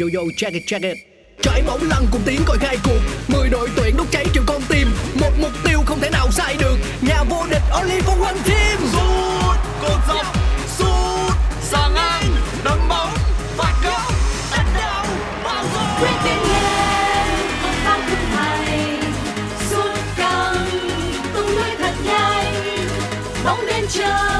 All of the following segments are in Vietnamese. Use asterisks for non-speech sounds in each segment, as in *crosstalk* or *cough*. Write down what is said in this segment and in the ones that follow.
yo yo check it check it. Trải bóng lăn cùng tiếng còi khai cuộc. Mười đội tuyển đốt cháy triệu con tim. Một mục tiêu không thể nào sai được. Nhà vô địch only for one team Sút, cột dọc, sút, xa ngang, đấm bóng, phạt góc, đánh đầu, vào quyết rồi định lên vượt bao thử thách sút căng tung lưới thật nhanh. Bóng đến chân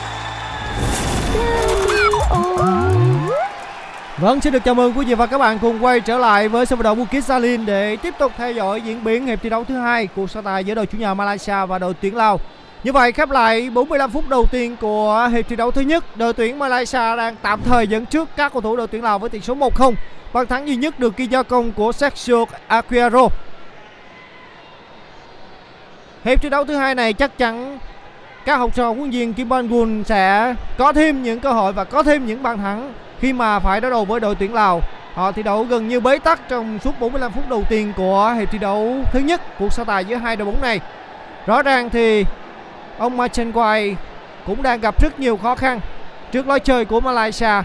Vâng, xin được chào mừng quý vị và các bạn cùng quay trở lại với sân vận động Bukit Jalil để tiếp tục theo dõi diễn biến hiệp thi đấu thứ hai cuộc so tài giữa đội chủ nhà Malaysia và đội tuyển Lào. Như vậy khép lại 45 phút đầu tiên của hiệp thi đấu thứ nhất, đội tuyển Malaysia đang tạm thời dẫn trước các cầu thủ đội tuyển Lào với tỷ số 1-0. Bàn thắng duy nhất được ghi do công của Sergio Aguero. Hiệp thi đấu thứ hai này chắc chắn các học trò huấn viên Kim Ban Gun sẽ có thêm những cơ hội và có thêm những bàn thắng khi mà phải đối đầu với đội tuyển Lào. Họ thi đấu gần như bế tắc trong suốt 45 phút đầu tiên của hiệp thi đấu thứ nhất cuộc so tài giữa hai đội bóng này. Rõ ràng thì ông Machen Quay cũng đang gặp rất nhiều khó khăn trước lối chơi của Malaysia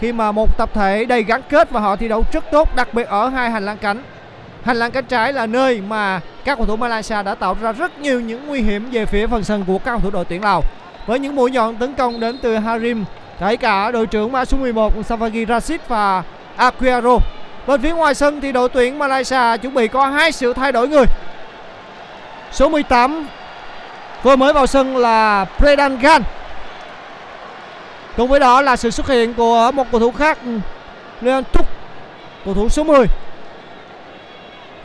khi mà một tập thể đầy gắn kết và họ thi đấu rất tốt, đặc biệt ở hai hành lang cánh. Hành lang cánh trái là nơi mà các cầu thủ Malaysia đã tạo ra rất nhiều những nguy hiểm về phía phần sân của các cầu thủ đội tuyển Lào. Với những mũi nhọn tấn công đến từ Harim, kể cả đội trưởng mã số 11 Savagi Rashid và Aguero. Bên phía ngoài sân thì đội tuyển Malaysia chuẩn bị có hai sự thay đổi người. Số 18 vừa mới vào sân là Predan Gan. Cùng với đó là sự xuất hiện của một cầu thủ khác Leon Tuk, cầu thủ số 10.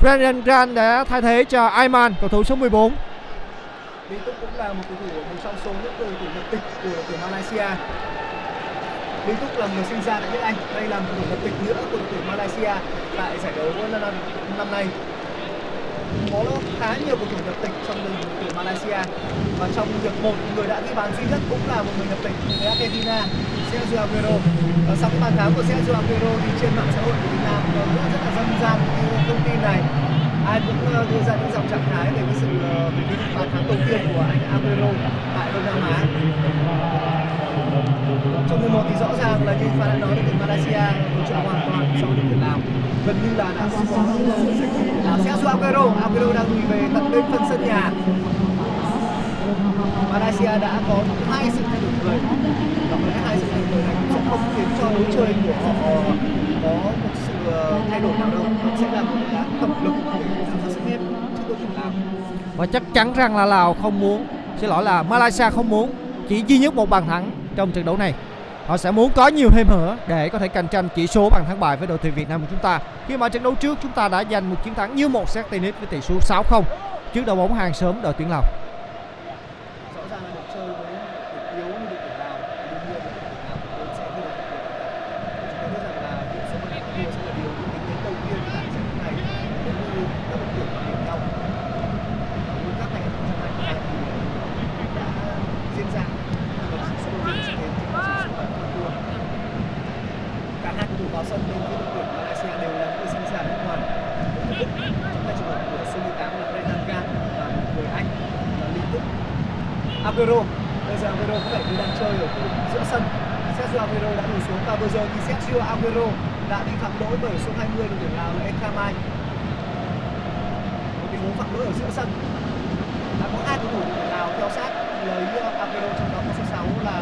Brandon Grant đã thay thế cho Ayman, cầu thủ số 14. Lý Túc cũng là một cầu thủ một trong số những cầu thủ nhập tịch của đội tuyển Malaysia. Lý Túc là người sinh ra tại nước Anh, đây là một cầu thủ nhập tịch nữa của đội tuyển Malaysia tại giải đấu năm, năm nay. Có khá nhiều cầu thủ nhập tịch trong đội Malaysia. Và trong hiệp một người đã ghi bàn duy nhất cũng là một người nhập tịch người Argentina Sergio Aguero. Và sau cái bàn thắng của Sergio Aguero thì trên mạng xã hội của Việt Nam nó rất, là dân gian thông tin này. Ai cũng ờ, đưa ra những dòng trạng thái về cái sự ờ, về cái bàn thắng đầu tiên của anh Aguero tại Đông Nam Á. Trong mùa một thì rõ ràng là như Phan đã nói đội Malaysia hỗ trợ hoàn toàn so với Việt Nam gần như là đã không có ờ, Sergio Aguero Aguero đang lùi về tận bên phần sân nhà. Malaysia đã có hai sự thay đổi người và có lẽ hai sự thay đổi này cũng sẽ không khiến cho lối chơi của họ có một sự ờ, thay đổi nào đâu nó sẽ là một đá tổng lực để tạo ra sức ép trước đội tuyển Lào Và chắc chắn rằng là Lào không muốn, xin lỗi là Malaysia không muốn chỉ duy nhất một bàn thắng trong trận đấu này. Họ sẽ muốn có nhiều thêm nữa để có thể cạnh tranh chỉ số bàn thắng bại với đội tuyển Việt Nam của chúng ta. Khi mà trận đấu trước chúng ta đã giành một chiến thắng như một set tennis với tỷ số 6-0 trước đội bóng hàng sớm đội tuyển Lào. rõ ràng là được chơi với đội yếu như đội tuyển Lào đương nhiên là đội tuyển Lào cũng sẽ ghi được chúng ta biết rằng là điểm số bàn thắng thua sẽ là điều những tiếng đầu tiên tại trận đấu này nếu như các đội tuyển điểm nhau World Cup 2022 thì đã diễn ra và chỉ số đầu tiên sẽ đến chính là chỉ số bàn thắng thua cả hai cầu thủ vào sân bên phía đội tuyển Malaysia đều là người sinh ra ở nước ngoài đội tuyển Đức trong tay trường hợp của số 18 là Brendan Gan và người Anh là Lee Túc Aguero bây giờ Aguero có vẻ như đang chơi ở khu vực giữa sân Sergio Aguero đã lùi xuống và vừa rồi thì Sergio Aguero đã bị phạm lỗi bởi số 20 đội tuyển Lào là Ekramai một tình huống phạm lỗi ở giữa sân đã có hai cầu thủ đội tuyển Lào theo sát lấy uh, Aguero trong đó có số 6 là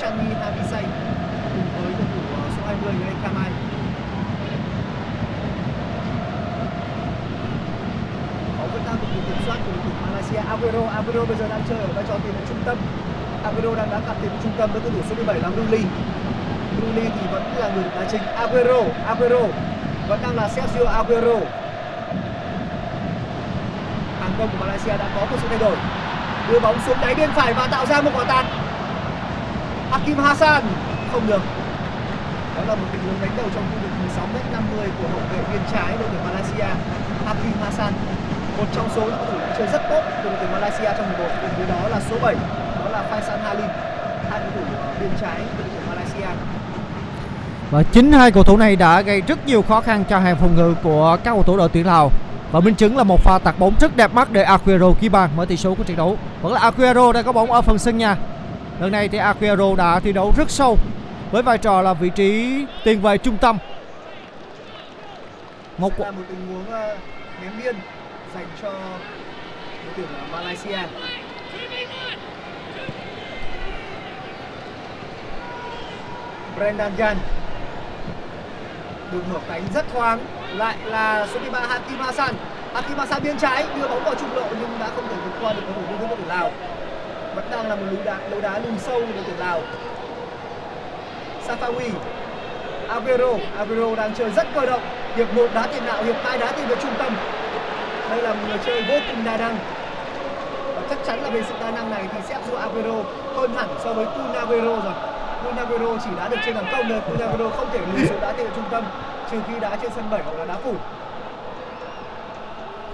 Chani Havisay cùng với cầu thủ uh, số 20 là Ekramai họ vẫn đang được kiểm soát của đội tuyển Malaysia Malaysia Aguero Aguero bây giờ đang chơi ở vai trò tiền vệ trung tâm Aguero đang đá cặp tiền vệ trung tâm với cầu thủ số 17 là Ruli Ruli thì vẫn là người đá chính Aguero Aguero vẫn đang là Sergio Aguero hàng công của Malaysia đã có một sự thay đổi đưa bóng xuống đáy bên phải và tạo ra một quả tạt Hakim Hassan không được đó là một tình huống đánh đầu trong khu vực 16 m 50 của hậu vệ biên trái đội tuyển Malaysia, Hakim Hasan một trong số những cầu thủ chơi rất tốt của đội tuyển Malaysia trong 11 cùng với đó là số 7 đó là Faisal Halim, hai cầu thủ biên trái của đội tuyển Malaysia Và chính hai cầu thủ này đã gây rất nhiều khó khăn cho hàng phòng ngự của các cầu thủ đội tuyển Lào. Và minh chứng là một pha tạt bóng rất đẹp mắt để Aguero ghi bàn mở tỷ số của trận đấu. Vẫn là Aguero đang có bóng ở phần sân nhà. Lần này thì Aguero đã thi đấu rất sâu với vai trò là vị trí tiền vệ trung tâm. Một là một tình huống ờ, ném biên dành cho đội tuyển Malaysia. Brendan Jan đường mở cánh rất thoáng lại là số 13 Hakim Hassan. Hakim Hassan biên trái đưa bóng vào trung lộ nhưng đã không thể vượt qua được cầu thủ biên đội tuyển Lào. Vẫn đang là một lối đá đấu đá lùi sâu của đội tuyển Lào. Safawi Aguero. Aguero đang chơi rất cơ động. Hiệp một đá tiền đạo hiệp hai đá tiền vệ trung tâm. Đây là một người chơi vô cùng đa năng. Và chắc chắn là về sự đa năng này thì Sergio Aguero hơn hẳn so với Kun Aguero rồi. Kun Aguero chỉ đá được trên hàng công thôi. Kun Aguero không thể lùi xuống đá tiền vệ trung tâm trừ khi đá trên sân bảy hoặc là đá phủ.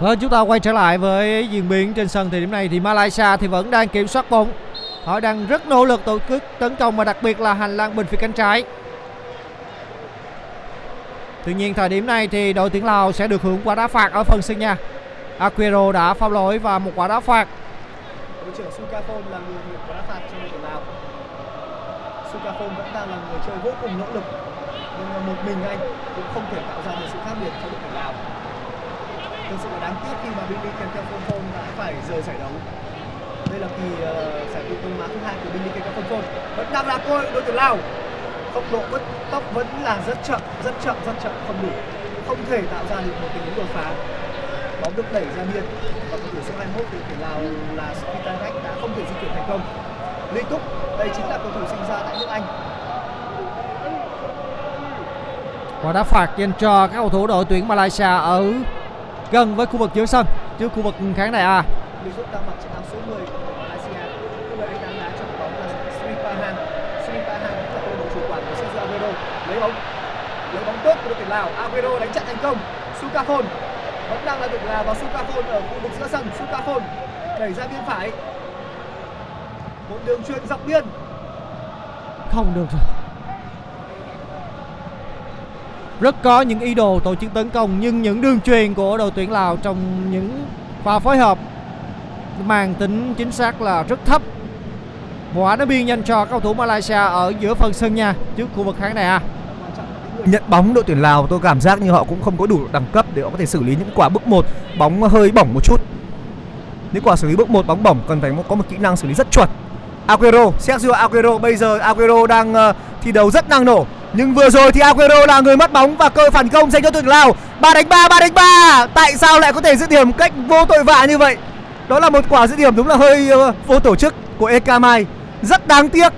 Vâng, chúng ta quay trở lại với diễn biến trên sân thời điểm này thì Malaysia thì vẫn đang kiểm soát bóng. Họ đang rất nỗ lực tổ chức tấn công và đặc biệt là hành lang bên phía cánh trái. Tuy nhiên thời điểm này thì đội tuyển Lào sẽ được hưởng quả đá phạt ở phần sân nhà. Aquero đã phạm lỗi và một quả đá phạt. đội trưởng Sukaphone là người nhận quả đá phạt cho đội tuyển Lào. Sukaphone vẫn đang là người chơi vô cùng nỗ lực nhưng mà một mình anh cũng không thể tạo ra được sự khác biệt cho đội tuyển Lào. Thực sự là đáng tiếc khi mà Billy Kentaphon đã phải rời giải đấu. Đây là kỳ uh, giải vô công má thứ hai của Billy Kentaphon vẫn đang là coi đội tuyển Lào tốc độ bất tốc vẫn là rất chậm rất chậm rất chậm không đủ. Không thể tạo ra được một tình huống đột phá. Bóng được đẩy ra biên. Và cầu thủ số 21 của tuyển Lào là Spitanek đã không thể di chuyển thành công. Lý Túc đây chính là cầu thủ sinh ra tại nước Anh. Quả đá phạt dành cho các cầu thủ đội tuyển Malaysia ở gần với khu vực giữa sân trước khu vực khán đài A. Lý Túc đang mặc chiếc áo số 10 của tuyển Malaysia lúc này anh đang đá trong bóng là Sri Pahan Sri Pahan là cầu thủ chủ quản của Sergio Aguero lấy bóng lấy bóng tốt của đội tuyển Lào, Aguero đánh chặn thành công Sukafon vẫn đang là đội Lào và Sukafon ở khu vực giữa sân Sukafon đẩy ra biên phải một đường truyền dọc biên Không được rồi. Rất có những ý đồ tổ chức tấn công, nhưng những đường truyền của đội tuyển Lào trong những pha phối hợp mang tính chính xác là rất thấp. Quả đá biên dành cho cầu thủ Malaysia ở giữa phần sân nhà trước khu vực khán đài A. quan trọng là cái người nhận bóng đội tuyển Lào tôi cảm giác như họ cũng không có đủ đẳng cấp để họ có thể xử lý những quả bước một bóng hơi bỏng một chút. Những quả xử lý bước một bóng bỏng cần phải có một kỹ năng xử lý rất chuẩn. Aguero Sergio Aguero bây giờ Aguero đang uh, thi đấu rất năng nổ. Nhưng vừa rồi thì Aguero là người mất bóng và cơ phản công dành cho tuyển Lào. Ba đánh ba ba đánh ba. Tại sao lại có thể dứt điểm cách vô tội vạ như vậy? Đó là một quả dứt điểm đúng là hơi uh, vô tổ chức của Ekamai. Rất đáng tiếc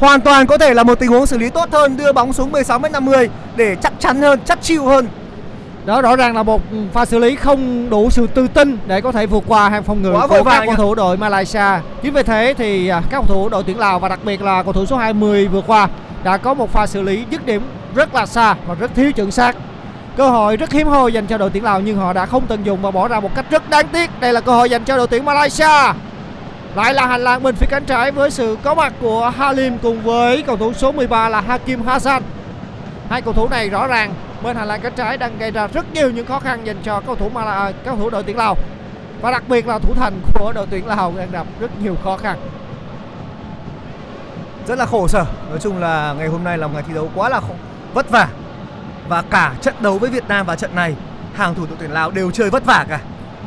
hoàn toàn có thể là một tình huống xử lý tốt hơn đưa bóng xuống 16 m 50 để chắc chắn hơn chắc chịu hơn Đó rõ ràng là một pha xử lý không đủ sự tự tin để có thể vượt qua hàng phòng ngự Quá của các cầu thủ đội Malaysia. Chính vì thế thì à, các cầu thủ đội tuyển Lào và đặc biệt là cầu thủ số 20 vừa qua đã có một pha xử lý dứt điểm rất là xa và rất thiếu chuẩn xác. Cơ hội rất hiếm hoi dành cho đội tuyển Lào nhưng họ đã không tận dụng và bỏ ra một cách rất đáng tiếc. Đây là cơ hội dành cho đội tuyển Malaysia. Lại là hành lang bên phía cánh trái với sự có mặt của Halim cùng với cầu thủ số 13 là Hakim Hassan. Hai cầu thủ này rõ ràng bên hành lang cánh trái đang gây ra rất nhiều những khó khăn dành cho cầu thủ mà các cầu thủ đội tuyển Lào. Và đặc biệt là thủ thành của đội tuyển Lào đang gặp rất nhiều khó khăn. rất là khổ sở nói chung là ngày hôm nay là một ngày thi đấu quá là khổ, vất vả và cả trận đấu với Việt Nam và trận này hàng thủ đội tuyển Lào đều chơi vất vả cả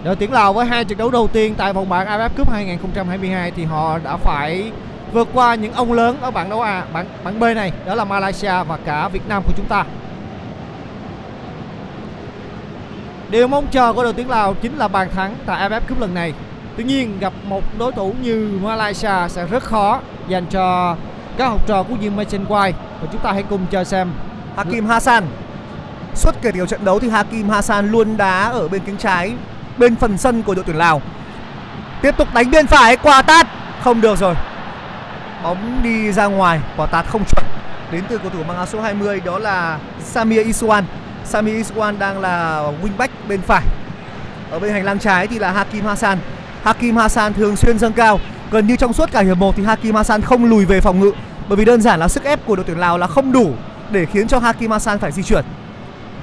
Đội tuyển Lào với hai trận đấu đầu tiên tại vòng bảng AFF Cup 2022 thì họ đã phải vượt qua những ông lớn ở bảng đấu A, bảng bảng B này, đó là Malaysia và cả Việt Nam của chúng ta. Điều mong chờ của đội tuyển Lào chính là bàn thắng tại AFF Cup lần này. Tuy nhiên gặp một đối thủ như Malaysia sẽ rất khó dành cho các học trò của viên Mason White và chúng ta hãy cùng chờ xem Hakim Hassan Suốt kể tiểu trận đấu thì Hakim Hassan luôn đá ở bên cánh trái Bên phần sân của đội tuyển Lào. Tiếp tục đánh bên phải, quả tát. Không được rồi. Bóng đi ra ngoài, quả tát không chuẩn. Đến từ cầu thủ mang áo số 20 đó là Samir Iswan Samir Iswan đang là wingback bên phải. Ở bên hành lang trái thì là Hakim Hassan. Hakim Hassan thường xuyên dâng cao. Gần như trong suốt cả hiệp 1 thì Hakim Hassan không lùi về phòng ngự. Bởi vì đơn giản là sức ép của đội tuyển Lào là không đủ để khiến cho Hakim Hassan phải di chuyển.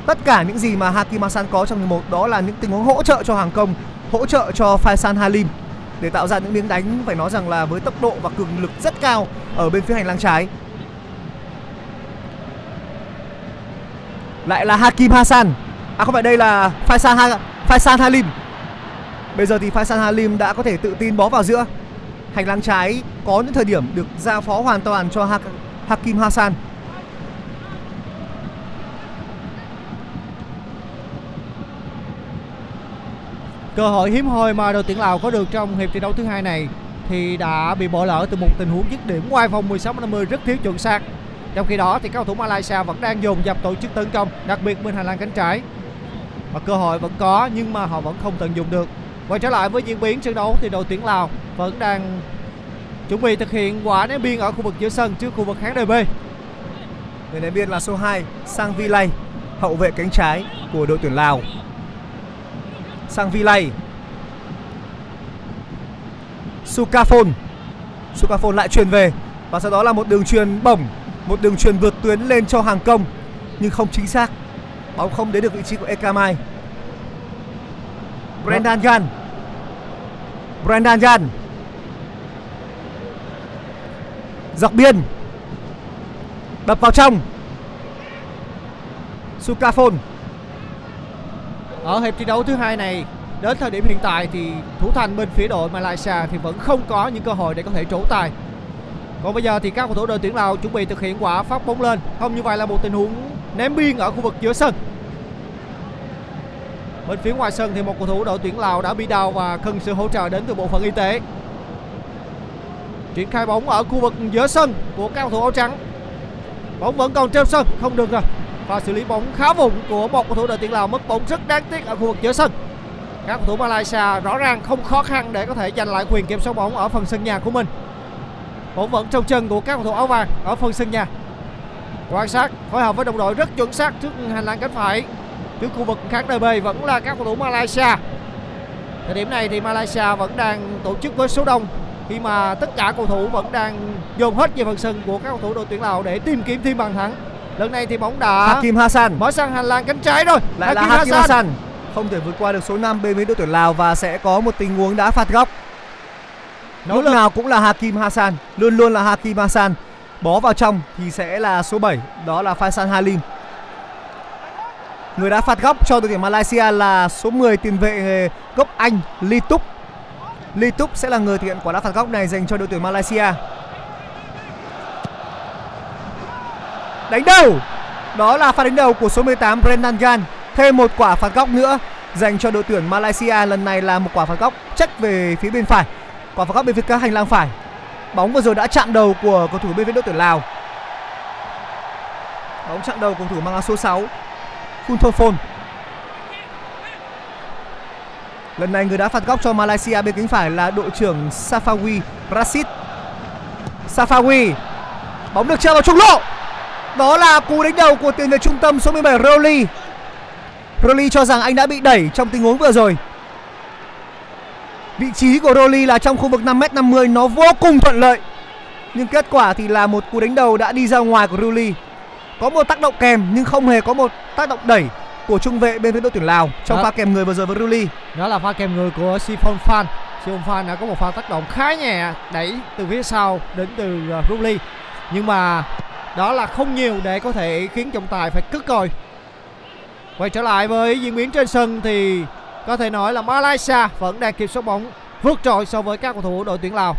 Tất cả những gì mà Hakim Hassan có trong hiệp 1 đó là những tình huống hỗ trợ cho hàng công, hỗ trợ cho Faisal Halim để tạo ra những miếng đánh phải nói rằng là với tốc độ và cường lực rất cao ở bên phía hành lang trái. Lại là Hakim Hassan. À không phải đây là Faisal ha Faisal Halim. Bây giờ thì Faisal Halim đã có thể tự tin bó vào giữa. Hành lang trái có những thời điểm được giao phó hoàn toàn cho ha Hakim Hassan. Cơ hội hiếm hoi mà đội tuyển Lào có được trong hiệp thi đấu thứ hai này thì đã bị bỏ lỡ từ một tình huống dứt điểm ngoài vòng 16 50 rất thiếu chuẩn xác. Trong khi đó thì các cầu thủ Malaysia vẫn đang dồn dập tổ chức tấn công, đặc biệt bên hành lang cánh trái. Và cơ hội vẫn có nhưng mà họ vẫn không tận dụng được. Quay trở lại với diễn biến trận đấu thì đội tuyển Lào vẫn đang chuẩn bị thực hiện quả ném biên ở khu vực giữa sân trước khu vực khán đài B. Người ném biên là số 2 Sang Vi Lay, hậu vệ cánh trái của đội tuyển Lào. Sang Vi Lay. Sukafon. Sukafon lại truyền về và sau đó là một đường truyền bổng, một đường truyền vượt tuyến lên cho hàng công nhưng không chính xác. Bóng không đến được vị trí của Ekamai. Brendan Gan. Brendan Gan. Dọc biên đập vào trong Sukafon ở hiệp thi đấu thứ hai này đến thời điểm hiện tại thì thủ thành bên phía đội Malaysia thì vẫn không có những cơ hội để có thể trổ tài. Còn bây giờ thì các cầu thủ đội tuyển Lào chuẩn bị thực hiện quả phát bóng lên. Không như vậy là một tình huống ném biên ở khu vực giữa sân. Bên phía ngoài sân thì một cầu thủ đội tuyển Lào đã bị đau và cần sự hỗ trợ đến từ bộ phận y tế. Triển khai bóng ở khu vực giữa sân của các cầu thủ áo trắng. Bóng vẫn còn trên sân, không được rồi. Và xử lý bóng khá vụng của một cầu thủ đội tuyển Lào mất bóng rất đáng tiếc ở khu vực giữa sân. Các cầu thủ Malaysia rõ ràng không khó khăn để có thể giành lại quyền kiểm soát bóng ở phần sân nhà của mình. Bóng vẫn trong chân của các cầu thủ áo vàng ở phần sân nhà. Quan sát, phối hợp với đồng đội rất chuẩn xác trước hành lang cánh phải. Trước khu vực khán đài B vẫn là các cầu thủ Malaysia. Thời điểm này thì Malaysia vẫn đang tổ chức với số đông, khi mà tất cả cầu thủ vẫn đang dồn hết về phần sân của các cầu thủ đội tuyển Lào để tìm kiếm thêm bàn thắng. Lần này thì bóng đã Hakim Hassan mở sang hành lang cánh trái rồi. lại là Hakim Hassan không thể vượt qua được số 5 bên phía đội tuyển Lào và sẽ có một tình huống đã phạt góc. Nỗ Lúc lực nào cũng là Hakim Hassan, luôn luôn là Hakim Hassan. Bó vào trong thì sẽ là số 7, đó là Faisal Halim. Người đã phạt góc cho đội tuyển Malaysia là số 10 tiền vệ gốc Anh Lee Túc. Lee Túc sẽ là người thực hiện quả đá phạt góc này dành cho đội tuyển Malaysia. Đánh đầu. Đó là pha đánh đầu của số 18 Brendan Gan. Thêm một quả phạt góc nữa, dành cho đội tuyển Malaysia lần này là một quả phạt góc trách về phía bên phải. Quả phạt góc bên phía các hành lang phải. Bóng vừa rồi đã chạm đầu của cầu thủ bên phía đội tuyển Lào. Bóng chạm đầu cầu thủ mang áo số 6 Kuntophon. Lần này người đã phạt góc cho Malaysia bên cánh phải là đội trưởng Safawi Rashid. Safawi. Bóng được treo vào trung lộ. Đó là cú đánh đầu của tiền vệ trung tâm số 17 Roli. Roli cho rằng anh đã bị đẩy trong tình huống vừa rồi. Vị trí của Roli là trong khu vực 5m50 nó vô cùng thuận lợi. Nhưng kết quả thì là một cú đánh đầu đã đi ra ngoài của Roli. Có một tác động kèm nhưng không hề có một tác động đẩy của trung vệ bên phía đội tuyển Lào trong Đó. pha kèm người vừa rồi với Ruli. đó là pha kèm người của Sifon Fan. Sifon Fan đã có một pha tác động khá nhẹ đẩy từ phía sau đến từ uh, Rubli. Nhưng mà đó là không nhiều để có thể khiến trọng tài phải cất còi. Quay trở lại với diễn biến trên sân thì có thể nói là Malaysia vẫn đang kiểm soát bóng vượt trội so với các cầu thủ đội tuyển Lào.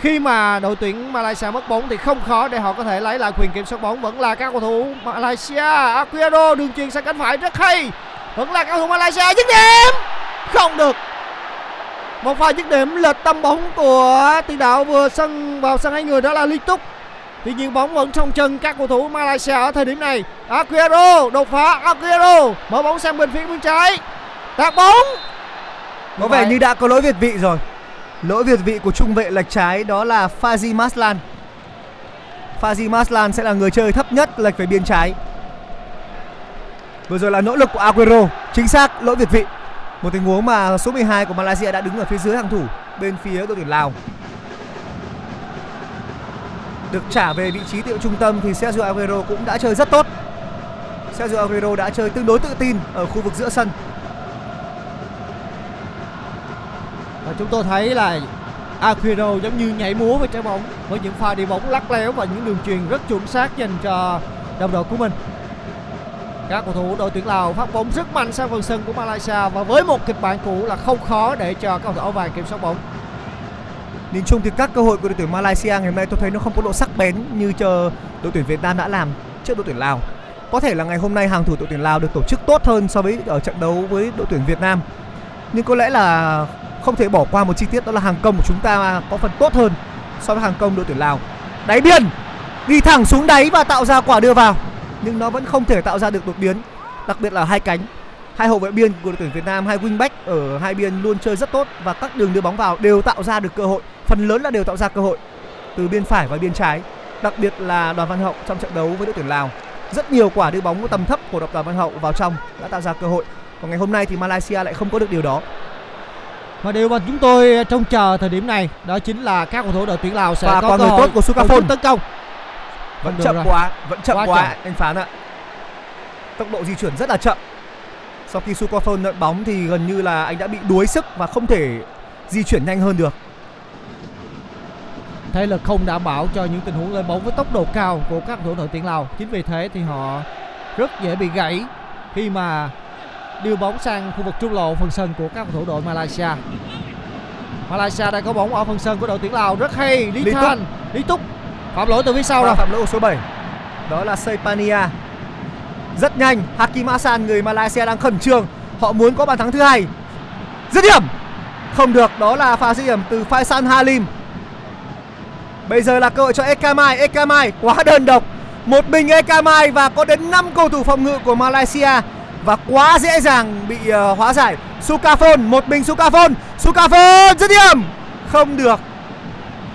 Khi mà đội tuyển Malaysia mất bóng thì không khó để họ có thể lấy lại quyền kiểm soát bóng vẫn là các cầu thủ Malaysia. Aquino đường chuyền sang cánh phải, rất hay. Vẫn là các cầu thủ Malaysia dứt điểm. Không được. một pha dứt điểm lệch tâm bóng của tiền đạo vừa sân vào sân hai người đó là liên túc tuy nhiên bóng vẫn trong chân các cầu thủ Malaysia ở thời điểm này Aguero đột phá Aguero mở bóng sang bên phía bên trái tạt bóng Có vẻ như đã có lỗi việt vị rồi. Lỗi việt vị của trung vệ lệch trái đó là Fazi Maslan. Fazi Maslan sẽ là người chơi thấp nhất lệch về biên trái. Vừa rồi là nỗ lực của Aguero, chính xác lỗi việt vị. Một tình huống mà số 12 của Malaysia đã đứng ở phía dưới hàng thủ bên phía đội tuyển Lào. Được trả về vị trí tiểu trung tâm thì Sergio Aguero cũng đã chơi rất tốt. Sergio Aguero đã chơi tương đối tự tin ở khu vực giữa sân. và chúng tôi thấy là Aguero giống như nhảy múa với trái bóng, với những pha đi bóng lắc léo và những đường truyền rất chuẩn xác dành cho đồng đội của mình các cầu thủ đội tuyển Lào phát bóng rất mạnh sang phần sân của Malaysia và với một kịch bản cũ là không khó để cho các cầu thủ áo vàng kiểm soát bóng Nhìn chung thì các cơ hội của đội tuyển Malaysia ngày hôm nay tôi thấy nó không có độ sắc bén như chờ đội tuyển Việt Nam đã làm trước đội tuyển Lào. Có thể là ngày hôm nay hàng thủ đội tuyển Lào được tổ chức tốt hơn so với ở trận đấu với đội tuyển Việt Nam. Nhưng có lẽ là không thể bỏ qua một chi tiết, đó là hàng công của chúng ta có phần tốt hơn so với hàng công đội tuyển Lào. Đáy biên đi thẳng xuống đáy và tạo ra quả đưa vào nhưng nó vẫn không thể tạo ra được đột biến, đặc biệt là hai cánh hai hậu vệ biên của đội tuyển Việt Nam, hai wingback ở hai biên luôn chơi rất tốt và các đường đưa bóng vào đều tạo ra được cơ hội phần lớn là đều tạo ra cơ hội từ biên phải và biên trái đặc biệt là đoàn văn hậu trong trận đấu với đội tuyển lào. Rất nhiều quả đưa bóng tầm thấp của đoàn văn hậu vào trong đã tạo ra cơ hội. Còn ngày hôm nay thì malaysia lại không có được điều đó. Và điều mà chúng tôi trông chờ thời điểm này đó chính là các cầu thủ đội tuyển Lào sẽ Và có cơ người tốt của Sukafon. tấn công. Vẫn chậm rồi. quá vẫn chậm Quá quá, chậm. anh phán ạ. Tốc độ di chuyển rất là chậm. Sau khi Sukaphone nhận bóng thì gần như là anh đã bị đuối sức và không thể di chuyển nhanh hơn được thế lực không đảm bảo cho những tình huống lên bóng với tốc độ cao của các thủ đội tuyển Lào. Chính vì thế thì họ rất dễ bị gãy khi mà đưa bóng sang khu vực trung lộ phần sân của các thủ đội Malaysia. Malaysia đang có bóng ở phần sân của đội tuyển Lào rất hay. Lý Lý Túc. Thanh Lý Túc phạm lỗi từ phía sau rồi phạm lỗi của số 7 đó là Seipania rất nhanh Hakim Hassan người Malaysia đang khẩn trương. Họ muốn có bàn thắng thứ hai. Dứt điểm. Không được đó là pha dứt điểm từ Faisal Halim bây giờ là cơ hội cho Ekamai Ekamai quá đơn độc. Một mình Ekamai và có đến 5 cầu thủ phòng ngự của Malaysia và quá dễ dàng bị ờ, hóa giải. Sukaphone một mình Sukaphone Sukaphone dứt điểm. Không được.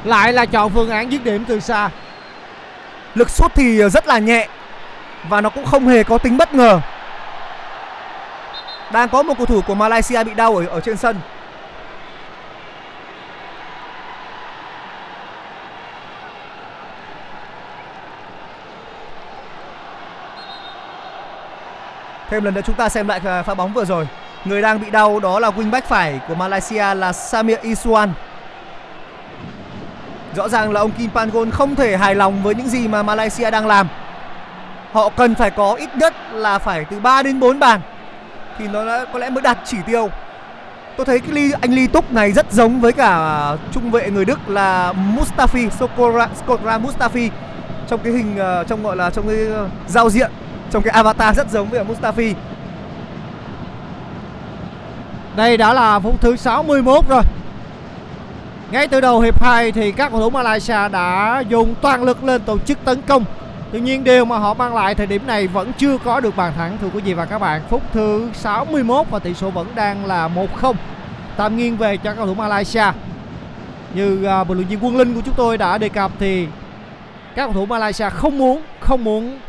Lại là chọn phương án dứt điểm từ xa. Lực sút thì rất là nhẹ và nó cũng không hề có tính bất ngờ. Đang có một cầu thủ của Malaysia bị đau ở ở trên sân thêm lần nữa chúng ta xem lại à, pha bóng vừa rồi. Người đang bị đau đó là wingback phải của Malaysia là Samir Iswan. Rõ ràng là ông Kim Pangon không thể hài lòng với những gì mà Malaysia đang làm. Họ cần phải có ít nhất là phải từ 3 đến 4 bàn. Thì nó đã có lẽ mới đạt chỉ tiêu. Tôi thấy cái ly, anh Ly Túc này rất giống với cả trung vệ người Đức là Mustafi, Sokora Sokora Mustafi. Trong cái hình à, trong gọi là trong cái à, giao diện trong cái avatar rất giống với Mustafi. Đây đã là phút thứ 61 rồi. Ngay từ đầu hiệp 2 thì các cầu thủ Malaysia đã dùng toàn lực lên tổ chức tấn công. Tuy nhiên điều mà họ mang lại thời điểm này vẫn chưa có được bàn thắng thưa quý vị và các bạn. Phút thứ 61 và tỷ số vẫn đang là 1-0. Tạm nghiêng về cho các cầu thủ Malaysia. Như à, uh, bình luận viên Quân Linh của chúng tôi đã đề cập thì các cầu thủ Malaysia không muốn không muốn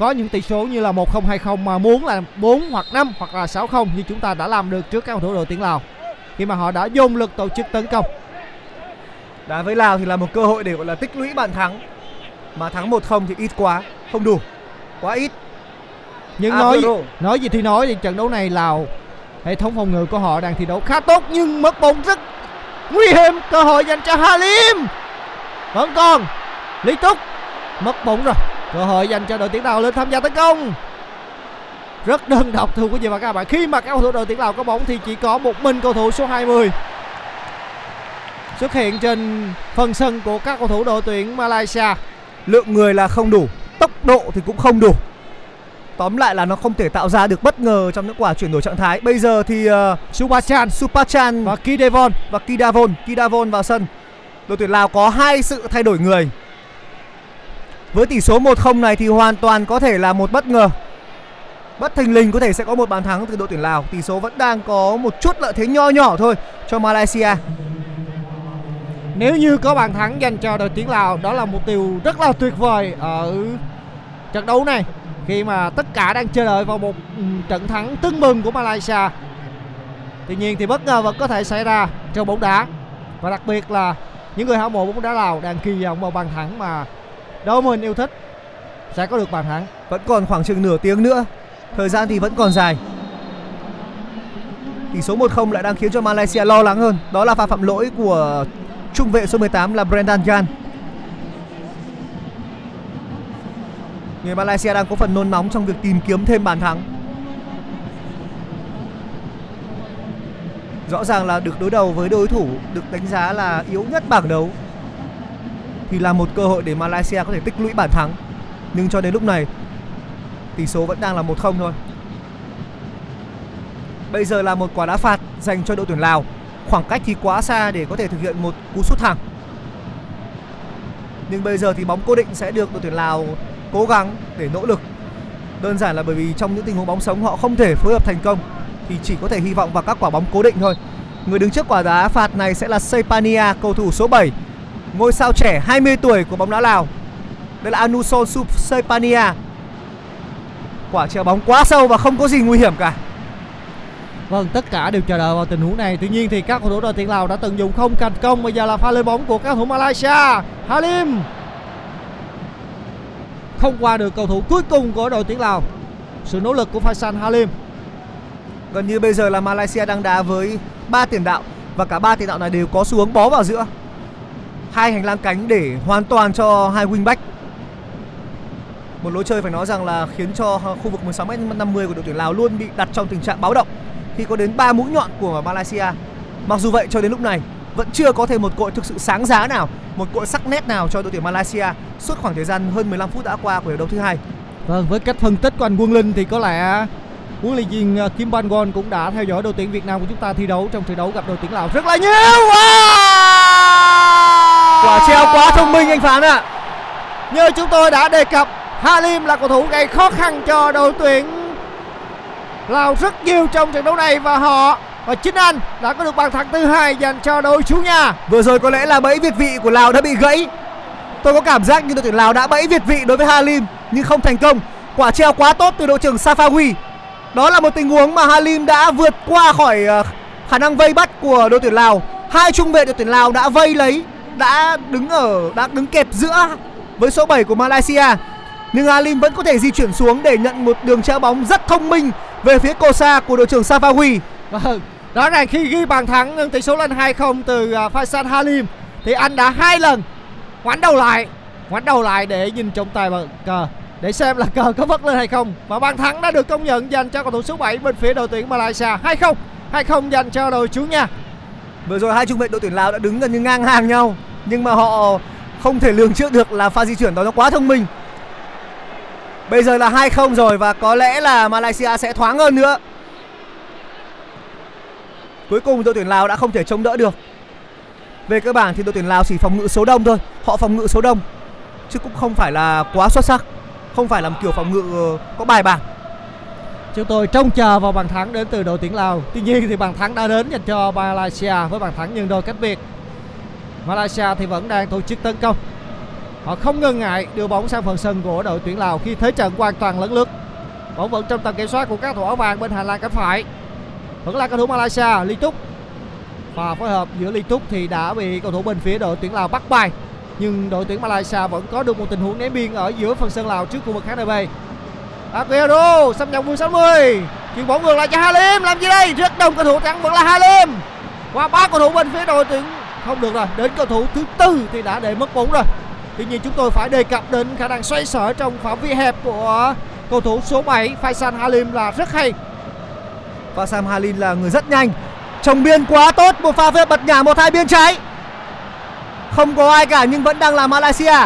có những tỷ số như là 1-0 2-0 mà muốn là 4 hoặc 5 hoặc là 6-0 như chúng ta đã làm được trước các cầu thủ đội tuyển Lào. Khi mà họ đã dồn lực tổ chức tấn công. Đá với Lào thì là một cơ hội để gọi là tích lũy bàn thắng. Mà thắng 1-0 thì ít quá, không đủ. Quá ít. Nhưng nói Aguero. nói gì thì nói thì trận đấu này Lào hệ thống phòng ngự của họ đang thi đấu khá tốt nhưng mất bóng rất nguy hiểm cơ hội dành cho Halim vẫn còn Lý Túc mất bóng rồi cơ hội dành cho đội tuyển Lào lên tham gia tấn công rất đơn độc thưa quý vị và các bạn khi mà các cầu thủ đội tuyển Lào có bóng thì chỉ có một mình cầu thủ số 20 xuất hiện trên phần sân của các cầu thủ đội tuyển Malaysia Lượng người là không đủ, tốc độ thì cũng không đủ. Tóm lại là nó không thể tạo ra được bất ngờ trong những quả chuyển đổi trạng thái. Bây giờ thì uh, Subachan Supachan và Kidevon và Kidavon, Kidavon vào sân. Đội tuyển Lào có hai sự thay đổi người. Với tỷ số 1-0 này thì hoàn toàn có thể là một bất ngờ. Bất thình lình có thể sẽ có một bàn thắng từ đội tuyển Lào. Tỷ số vẫn đang có một chút lợi thế nho nhỏ thôi cho Malaysia. Nếu như có bàn thắng dành cho đội tuyển Lào, đó là một điều rất là tuyệt vời ở trận đấu này khi mà tất cả đang chờ đợi vào một ừ, trận thắng tưng bừng của Malaysia. Tuy nhiên thì bất ngờ vẫn có thể xảy ra trong bóng đá và đặc biệt là những người hâm mộ bóng đá Lào đang kỳ vọng vào bàn thắng mà đội mình yêu thích sẽ có được bàn thắng. Vẫn còn khoảng chừng nửa tiếng nữa. Thời gian thì vẫn còn dài. Tỷ số 1-0 lại đang khiến cho Malaysia lo lắng hơn. Đó là pha phạm lỗi của trung vệ số 18 là Brendan Gan. Người Malaysia đang có phần nôn nóng trong việc tìm kiếm thêm bàn thắng. Rõ ràng là được đối đầu với đối thủ được đánh giá là yếu nhất bảng đấu thì là một cơ hội để Malaysia có thể tích lũy bàn thắng. Nhưng cho đến lúc này tỷ số vẫn đang là 1-0 thôi. Bây giờ là một quả đá phạt dành cho đội tuyển Lào. Khoảng cách thì quá xa để có thể thực hiện một cú sút thẳng. Nhưng bây giờ thì bóng cố định sẽ được đội tuyển Lào cố gắng để nỗ lực. Đơn giản là bởi vì trong những tình huống bóng sống họ không thể phối hợp thành công thì chỉ có thể hy vọng vào các quả bóng cố định thôi. Người đứng trước quả đá phạt này sẽ là Sepania, cầu thủ số 7, ngôi sao trẻ 20 tuổi của bóng đá Lào. Đây là Anuson Sepania. Quả chèo bóng quá sâu và không có gì nguy hiểm cả. Vâng, tất cả đều chờ đợi vào tình huống này. Tuy nhiên thì các cầu thủ đội tuyển Lào đã tận dụng không thành công. Bây giờ là pha lên bóng của các cầu thủ Malaysia. Halim không qua được cầu thủ cuối cùng của đội tuyển Lào. Sự nỗ lực của Faisal Halim. Gần như bây giờ là Malaysia đang đá với ba tiền đạo và cả ba tiền đạo này đều có xu hướng bó vào giữa. Hai hành lang cánh để hoàn toàn cho hai wingback. Một lối chơi phải nói rằng là khiến cho khu vực 16m50 của đội tuyển Lào luôn bị đặt trong tình trạng báo động khi có đến 3 mũi nhọn của Malaysia. Mặc dù vậy cho đến lúc này vẫn chưa có thêm một cội thực sự sáng giá nào, một cội sắc nét nào cho đội tuyển Malaysia suốt khoảng thời gian hơn 15 phút đã qua của hiệp đấu thứ hai. Vâng, với cách phân tích của anh Quân Linh thì có lẽ huấn luyện viên Kim Ban Gon cũng đã theo dõi đội tuyển Việt Nam của chúng ta thi đấu trong trận đấu gặp đội tuyển Lào rất là nhiều. Wow! Quả treo quá thông minh anh Phán ạ. À. Như chúng tôi đã đề cập, Halim là cầu thủ gây khó khăn cho đội tuyển Lào rất nhiều trong trận đấu này và họ và chính anh đã có được bàn thắng thứ hai dành cho đội chủ nhà. Vừa rồi có lẽ là bẫy việt vị của Lào đã bị gãy. Tôi có cảm giác như đội tuyển Lào đã bẫy việt vị đối với Halim nhưng không thành công. Quả treo quá tốt từ đội trưởng Safawi. Đó là một tình huống mà Halim đã vượt qua khỏi ờ, khả năng vây bắt của đội tuyển Lào. Hai trung vệ đội tuyển Lào đã vây lấy, đã đứng ở đã đứng kẹp giữa với số 7 của Malaysia. Nhưng Halim vẫn có thể di chuyển xuống để nhận một đường treo bóng rất thông minh về phía xa của đội trưởng Safawi. Vâng, rõ ràng khi ghi bàn thắng nâng tỷ số lên 2-0 từ uh, Faisal Halim thì anh đã hai lần ngoảnh đầu lại, ngoảnh đầu lại để nhìn trọng tài bằng cờ để xem là cờ có vất lên hay không và bàn thắng đã được công nhận dành cho cầu thủ số 7 bên phía đội tuyển Malaysia 2-0 2-0 dành cho đội chủ nhà Vừa rồi hai trung vệ đội tuyển Lào đã đứng gần như ngang hàng nhau nhưng mà họ không thể lường trước được là pha di chuyển đó nó quá thông minh. Bây giờ là 2-0 rồi và có lẽ là Malaysia sẽ thoáng hơn nữa. Cuối cùng đội tuyển Lào đã không thể chống đỡ được. Về cơ bản thì đội tuyển Lào chỉ phòng ngự số đông thôi, họ phòng ngự số đông chứ cũng không phải là quá xuất sắc, không phải là một kiểu phòng ngự ờ, có bài bản. Chúng tôi trông chờ vào bàn thắng đến từ đội tuyển Lào. Tuy nhiên thì bàn thắng đã đến dành cho Malaysia với bàn thắng nhân đôi cách biệt. Malaysia thì vẫn đang tổ chức tấn công. Họ không ngần ngại đưa bóng sang phần sân của đội tuyển Lào khi thế trận hoàn toàn lấn lướt. Bóng vẫn trong tầm kiểm soát của các thủ áo vàng bên hành lang cánh phải. Vẫn là cầu thủ Malaysia, Ly Túc. Và phối hợp giữa Ly Túc thì đã bị cầu thủ bên phía đội tuyển Lào bắt bài. Nhưng đội tuyển Malaysia vẫn có được một tình huống ném biên ở giữa phần sân Lào trước khu vực HDB. Aguero xâm nhập vùng 60 chuyển bóng ngược lại cho Halim làm gì đây rất đông cầu thủ trắng vẫn là Halim qua ba cầu thủ bên phía đội tuyển không được rồi, đến cầu thủ thứ tư thì đã để mất bóng rồi. Tuy nhiên chúng tôi phải đề cập đến khả năng xoay sở trong phạm vi hẹp của cầu thủ số 7 Faisal Halim là rất hay. Và Sam Halin là người rất nhanh. Trồng biên quá tốt, một pha phép bật nhả một hai biên trái không có ai cả nhưng vẫn đang là Malaysia.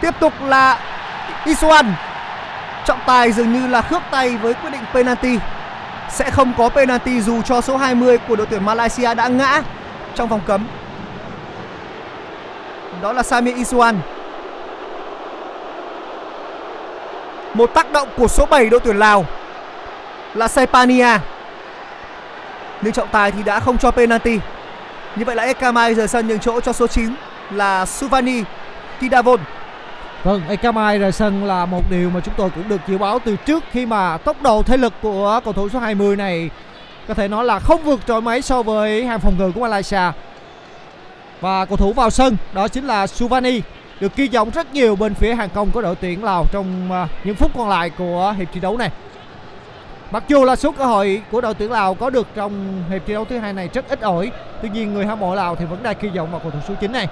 Tiếp tục là Iswan. Trọng tài dường như là khước tay với quyết định penalty. Sẽ không có penalty dù cho số 20 của đội tuyển Malaysia đã ngã trong vòng cấm. Đó là Samir Isuan Một tác động của số 7 đội tuyển Lào là Sepania. Nhưng trọng tài thì đã không cho penalty. Như vậy là Ekamai rời sân nhường chỗ cho số 9 là Suvani Kidavon. Vâng, Ekamai rời sân là một điều mà chúng tôi cũng được dự báo từ trước khi mà tốc độ thể lực của cầu thủ số 20 này có thể nói là không vượt trội mấy so với hàng phòng ngự của Malaysia. Và cầu thủ vào sân đó chính là Suvani được kỳ vọng rất nhiều bên phía hàng công của đội tuyển Lào trong à, những phút còn lại của hiệp thi đấu này. Mặc dù là số cơ hội của đội tuyển Lào có được trong hiệp thi đấu thứ hai này rất ít ỏi, tuy nhiên người hâm mộ Lào thì vẫn đang kỳ vọng vào cầu thủ số 9 này.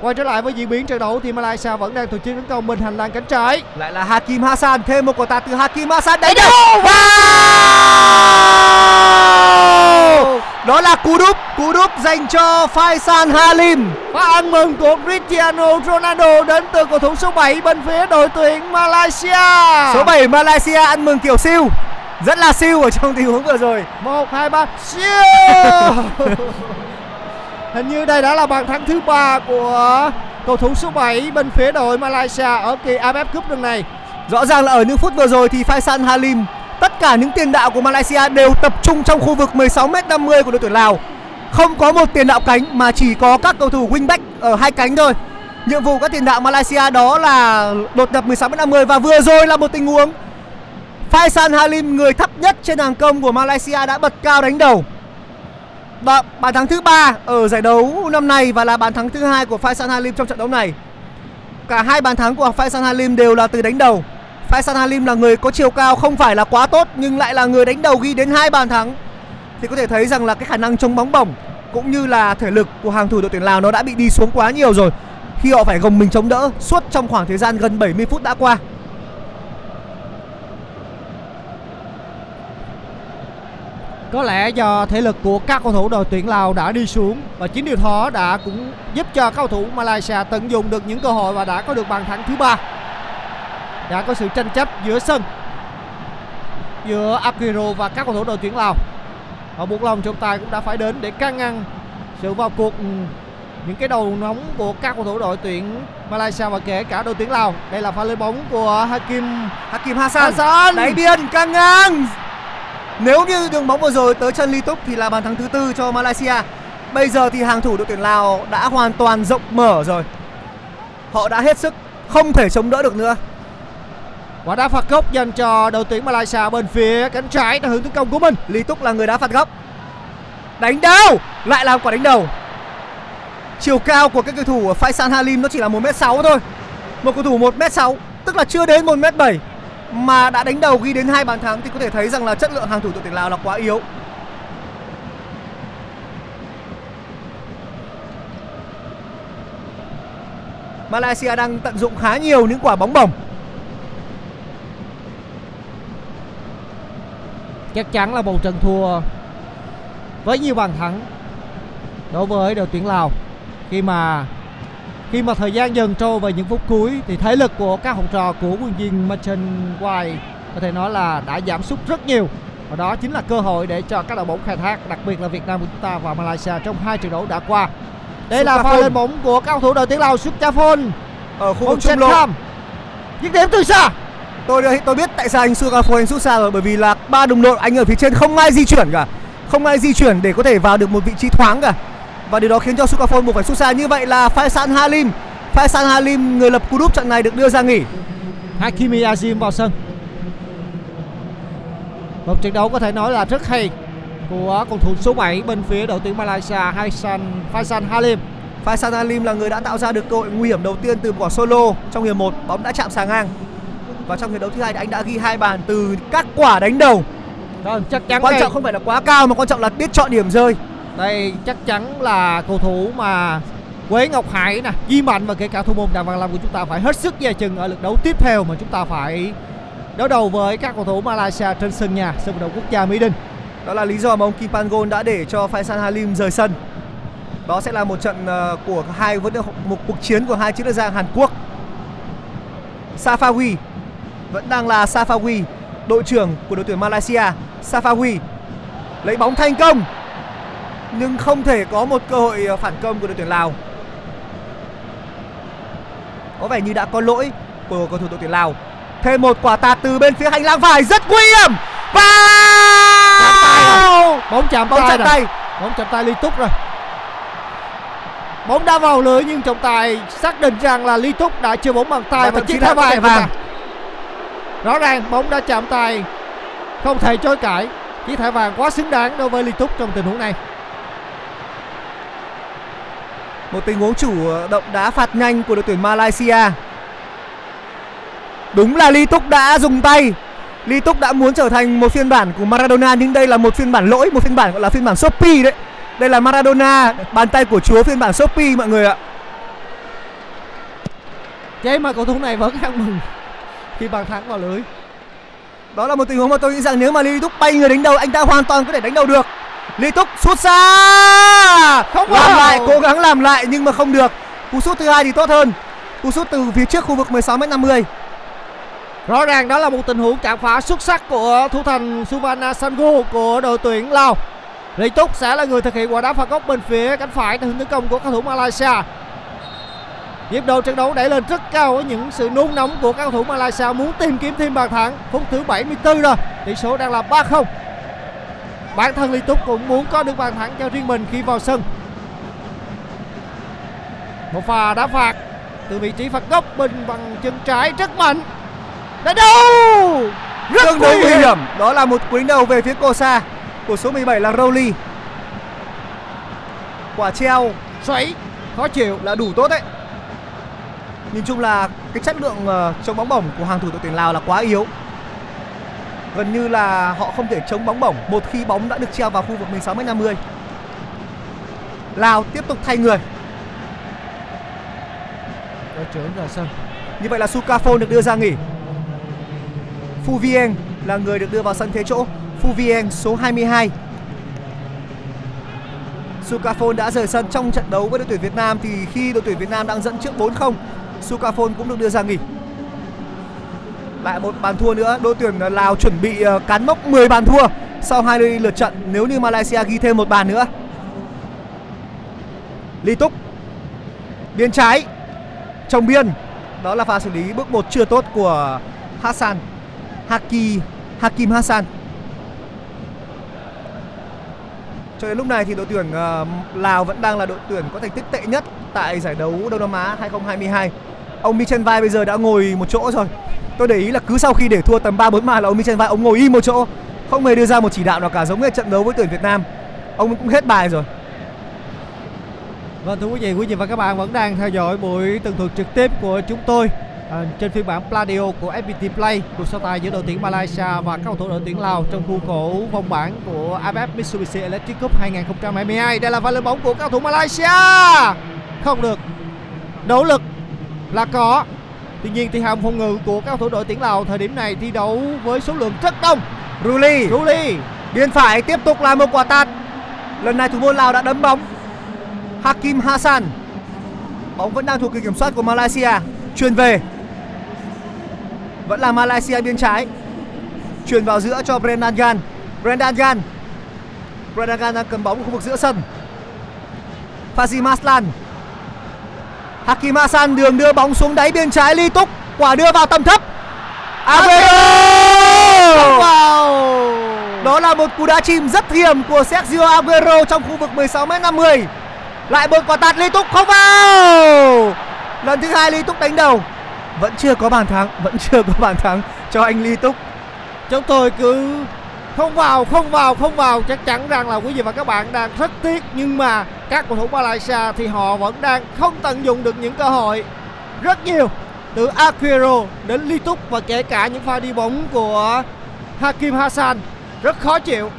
Quay trở lại với diễn biến trận đấu thì Malaysia vẫn đang tổ chức tấn công bên hành lang cánh trái. Lại là Hakim Hassan thêm một quả tạt từ Hakim Hassan đánh đầu. Đó là cú đúp, cú đúp dành cho Faisal Halim. Và ăn mừng của Cristiano Ronaldo đến từ cầu thủ số 7 bên phía đội tuyển Malaysia. Số 7 Malaysia ăn mừng kiểu siêu. Rất là siêu ở trong tình huống vừa rồi. 1 2 3 siêu. *laughs* Hình như đây đã là bàn thắng thứ ba của cầu thủ số 7 bên phía đội Malaysia ở kỳ AFF Cup lần này. Rõ ràng là ở những phút vừa rồi thì Faisal Halim tất cả những tiền đạo của Malaysia đều tập trung trong khu vực 16m50 của đội tuyển Lào. Không có một tiền đạo cánh mà chỉ có các cầu thủ wingback ở hai cánh thôi. Nhiệm vụ các tiền đạo Malaysia đó là đột nhập 16m50 và vừa rồi là một tình huống Faisal Halim, người thấp nhất trên hàng công của Malaysia đã bật cao đánh đầu. Và bàn thắng thứ ba ở giải đấu năm nay và là bàn thắng thứ hai của Faisal Halim trong trận đấu này. Cả hai bàn thắng của Faisal Halim đều là từ đánh đầu. Faisal Halim là người có chiều cao không phải là quá tốt, nhưng lại là người đánh đầu ghi đến hai bàn thắng. Thì có thể thấy rằng là cái khả năng chống bóng bổng cũng như là thể lực của hàng thủ đội tuyển Lào nó đã bị đi xuống quá nhiều rồi khi họ phải gồng mình chống đỡ suốt trong khoảng thời gian gần 70 phút đã qua. Có lẽ do thể lực của các cầu thủ đội tuyển Lào đã đi xuống và chính điều đó đã cũng giúp cho các cầu thủ Malaysia tận dụng được những cơ hội và đã có được bàn thắng thứ ba. Đã có sự tranh chấp giữa sân giữa Akiro và các cầu thủ đội tuyển Lào. Và buộc lòng trọng tài cũng đã phải đến để can ngăn sự vào cuộc ừ, những cái đầu nóng của các cầu thủ đội tuyển Malaysia và kể cả đội tuyển Lào. Đây là pha lên bóng của Hakim Hakim Hassan, Hassan. đáy biên căng ngang. Nếu như đường bóng vừa rồi tới chân Ly Túc thì là bàn thắng thứ tư cho Malaysia. Bây giờ thì hàng thủ đội tuyển Lào đã hoàn toàn rộng mở rồi. Họ đã hết sức không thể chống đỡ được nữa. Quả đá phạt góc dành cho đội tuyển Malaysia bên phía cánh trái đã hướng tấn công của mình. Lý Túc là người đá phạt góc. Đánh đầu, lại là quả đánh đầu. Chiều cao của các cầu thủ ở Faisal Halim nó chỉ là 1m6 thôi. Một cầu thủ 1m6 tức là chưa đến 1m7 mà đã đánh đầu ghi đến hai bàn thắng thì có thể thấy rằng là chất lượng hàng thủ đội tuyển Lào là quá yếu. Malaysia đang tận dụng khá nhiều những quả bóng bổng. Chắc chắn là một trận thua với nhiều bàn thắng đối với đội tuyển Lào. Khi mà khi mà thời gian dần trôi vào những phút cuối thì thể lực của các học trò của quân viên Machen White có thể nói là đã giảm sút rất nhiều. Và đó chính là cơ hội để cho các đội bóng khai thác đặc biệt là Việt Nam của chúng ta và Malaysia trong hai trận đấu đã qua. Đây là pha lên bóng của các cầu thủ đội tuyển Lào Suchafon ở khu vực trung lộ. Dứt điểm từ xa Tôi tôi biết tại sao anh Sugafo anh sút xa rồi bởi vì là ba đồng đội anh ở phía trên không ai di chuyển cả. Không ai di chuyển để có thể vào được một vị trí thoáng cả. Và điều đó khiến cho Sugafo buộc phải sút xa như vậy là Faisal Halim. Faisal Halim người lập cú đúp trận này được đưa ra nghỉ. Hakimi Azim vào sân một trận đấu có thể nói là rất hay của cầu thủ số 7 bên phía đội tuyển Malaysia Hassan Faisal Halim Faisal Halim là người đã tạo ra được cơ hội nguy hiểm đầu tiên từ quả solo trong hiệp 1, bóng đã chạm xà ngang. Và trong hiệp đấu thứ hai thì anh đã ghi hai bàn từ các quả đánh đầu. Vâng, chắc chắn Quan đây, trọng không phải là quá cao mà quan trọng là biết chọn điểm rơi. đây chắc chắn là cầu thủ mà Quế Ngọc Hải nè, Di Mạnh và kể cả thủ môn Đặng Văn Lâm của chúng ta phải hết sức dè chừng ở lượt đấu tiếp theo mà chúng ta phải đối đầu với các cầu thủ Malaysia trên sân nhà sân vận động quốc gia Mỹ Đình. Đó là lý do mà ông Kim Pangon đã để cho Faisal Halim rời sân. Đó sẽ là một trận ờ, của hai vấn đề một cuộc chiến của hai chiến lược gia Hàn Quốc. Safawi vẫn đang là Safawi, đội trưởng của đội tuyển Malaysia. Safawi lấy bóng thành công nhưng không thể có một cơ hội ờ, phản công của đội tuyển Lào. Có vẻ như đã có lỗi của cầu thủ đội tuyển Lào. Thêm một quả tạt từ bên phía hành lang phải rất nguy hiểm. Và bóng chạm bóng chạm tay. bóng chạm tay Ly Túc rồi bóng đã vào lưới nhưng trọng tài xác định rằng là Ly Túc đã chơi bóng bằng tay Và và chiếc thẻ vàng. Rõ ràng bóng đã chạm tay không thể chối cãi chiếc thẻ vàng quá xứng đáng đối với Ly Túc trong tình huống này Một tình huống chủ động đá phạt nhanh của đội tuyển Malaysia. Đúng là Ly Túc đã dùng tay. Ly Túc đã muốn trở thành một phiên bản của Maradona nhưng đây là một phiên bản lỗi, một phiên bản gọi là phiên bản Shopee đấy. Đây là Maradona, bàn tay của chúa phiên bản Shopee mọi người ạ. thế mà cầu thủ này vẫn ăn mừng khi bàn thắng vào lưới Đó là một tình huống mà tôi nghĩ rằng nếu mà Ly Túc bay người đánh đầu anh ta hoàn toàn có thể đánh đầu được. Ly Túc sút xa. Không làm vào. lại, cố gắng làm lại nhưng mà không được. Cú sút thứ hai thì tốt hơn. Cú sút từ phía trước khu vực 16m50. Rõ ràng đó là một tình huống chạm phá xuất sắc của thủ thành Suvana Sango của đội tuyển Lào. Lý Túc sẽ là người thực hiện quả đá phạt góc bên phía cánh phải từ hướng tấn công của cầu thủ Malaysia. Nhịp độ trận đấu đẩy lên rất cao với những sự nôn nóng của các cầu thủ Malaysia muốn tìm kiếm thêm bàn thắng. Phút thứ 74 rồi, tỷ số đang là 3-0. Bản thân Lý Túc cũng muốn có được bàn thắng cho riêng mình khi vào sân. Một pha đá phạt từ vị trí phạt góc bên bằng chân trái rất mạnh. Đánh đầu rất Tương nguy hiểm hiểm. Đó là một cú đánh đầu về phía Kosa của số 17 là Rowley. Quả treo xoáy khó chịu là đủ tốt đấy. Nhìn chung là cái chất lượng ờ, chống bóng bổng của hàng thủ đội tuyển Lào là quá yếu. Gần như là họ không thể chống bóng bổng một khi bóng đã được treo vào khu vực 16m50. Lào tiếp tục thay người. đội trưởng ra sân Như vậy là Sukafon được đưa ra nghỉ. Phu Vieng là người được đưa vào sân thế chỗ. Phu Vieng số 22. Sukafon đã rời sân trong trận đấu với đội tuyển Việt Nam thì khi đội tuyển Việt Nam đang dẫn trước 4-0, Sukafon cũng được đưa ra nghỉ. Lại một bàn thua nữa, đội tuyển Lào chuẩn bị ờ, cán mốc 10 bàn thua sau hai lượt trận nếu như Malaysia ghi thêm một bàn nữa. Ly Túc biên trái trong biên đó là pha xử lý bước một chưa tốt của Hassan Haki Hakim Hassan cho đến lúc này thì đội tuyển ờ, Lào vẫn đang là đội tuyển có thành tích tệ nhất tại giải đấu Đông Nam Á 2022 ông Michel Vai bây giờ đã ngồi một chỗ rồi tôi để ý là cứ sau khi để thua tầm 3 4 màn là ông Michel Vai ông ngồi im một chỗ không hề đưa ra một chỉ đạo nào cả giống như trận đấu với tuyển Việt Nam ông cũng hết bài rồi Vâng thưa quý vị, quý vị và các bạn vẫn đang theo dõi buổi tường thuật trực tiếp của chúng tôi à, trên phiên bản Pladio của FPT Play cuộc so tài giữa đội tuyển Malaysia và các cầu thủ đội tuyển Lào trong khuôn khổ vòng bảng của AFF Mitsubishi Electric Cup 2022. Đây là pha lên bóng của cầu thủ Malaysia. Không được. Nỗ lực là có. Tuy nhiên thì hàm phòng ngự của các cầu thủ đội tuyển Lào thời điểm này thi đấu với số lượng rất đông. Ruli Ruli biên phải tiếp tục là một quả tạt. Lần này thủ môn Lào đã đấm bóng. Hakim Hassan. Bóng vẫn đang thuộc quyền kiểm soát của Malaysia. Truyền về. Vẫn là Malaysia biên trái. Truyền vào giữa cho Brendan Gan. Brendan Gan. Brendan Gan đang cầm bóng ở khu vực giữa sân. Fazim Aslan Hakim Hassan đường đưa bóng xuống đáy biên trái Ly Túc quả đưa vào tầm thấp. Aguero! Vào. đó là một cú đá chìm rất hiểm của Sergio Aguero trong khu vực 16m50 Lại một quả tạt Ly Túc không vào. Lần thứ hai Ly Túc đánh đầu. Vẫn chưa có bàn thắng Vẫn chưa có bàn thắng cho anh Ly Túc chúng tôi cứ không vào không vào không vào. Chắc chắn rằng là quý vị và các bạn đang rất tiếc nhưng mà các cầu thủ Malaysia thì họ vẫn đang không tận dụng được những cơ hội. Rất nhiều từ Aguero đến Túc và kể cả những pha đi bóng của Hakim Hassan. Rất khó chịu.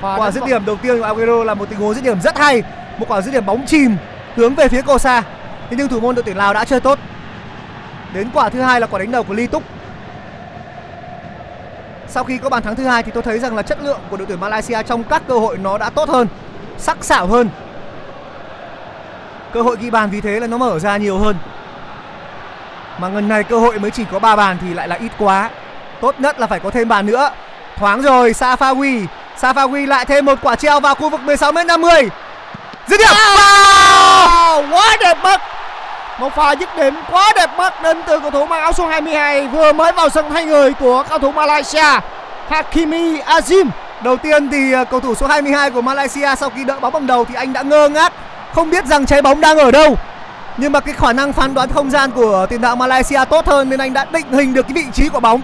Và Quả dứt điểm đầu tiên của Aguero là một tình huống dứt điểm rất hay. Một quả dứt điểm bóng chìm hướng về phía Kosa. Thế nhưng thủ môn đội tuyển Lào đã chơi tốt. Đến quả thứ hai là quả đánh đầu của Túc Sau khi có bàn thắng thứ hai thì tôi thấy rằng là chất lượng của đội tuyển Malaysia trong các cơ hội nó đã tốt hơn Sắc sảo hơn. Cơ hội ghi bàn vì thế là nó mở ra nhiều hơn. Mà ngần này cơ hội mới chỉ có 3 bàn thì lại là ít quá. Tốt nhất là phải có thêm bàn nữa. Thoáng rồi Safawi. Safawi lại thêm một quả treo vào khu vực 16 m 50 dứt điểm. Wow, quá đẹp mắt một pha dứt điểm quá đẹp mắt đến từ cầu thủ mang áo số 22 vừa mới vào sân thay người của cầu thủ Malaysia Hakimi Azim Đầu tiên thì à, cầu thủ số 22 của Malaysia sau khi đỡ bóng bằng đầu thì anh đã ngơ ngác không biết rằng trái bóng đang ở đâu. Nhưng mà cái khả năng phán đoán không gian của tiền đạo Malaysia tốt hơn nên anh đã định hình được cái vị trí của bóng.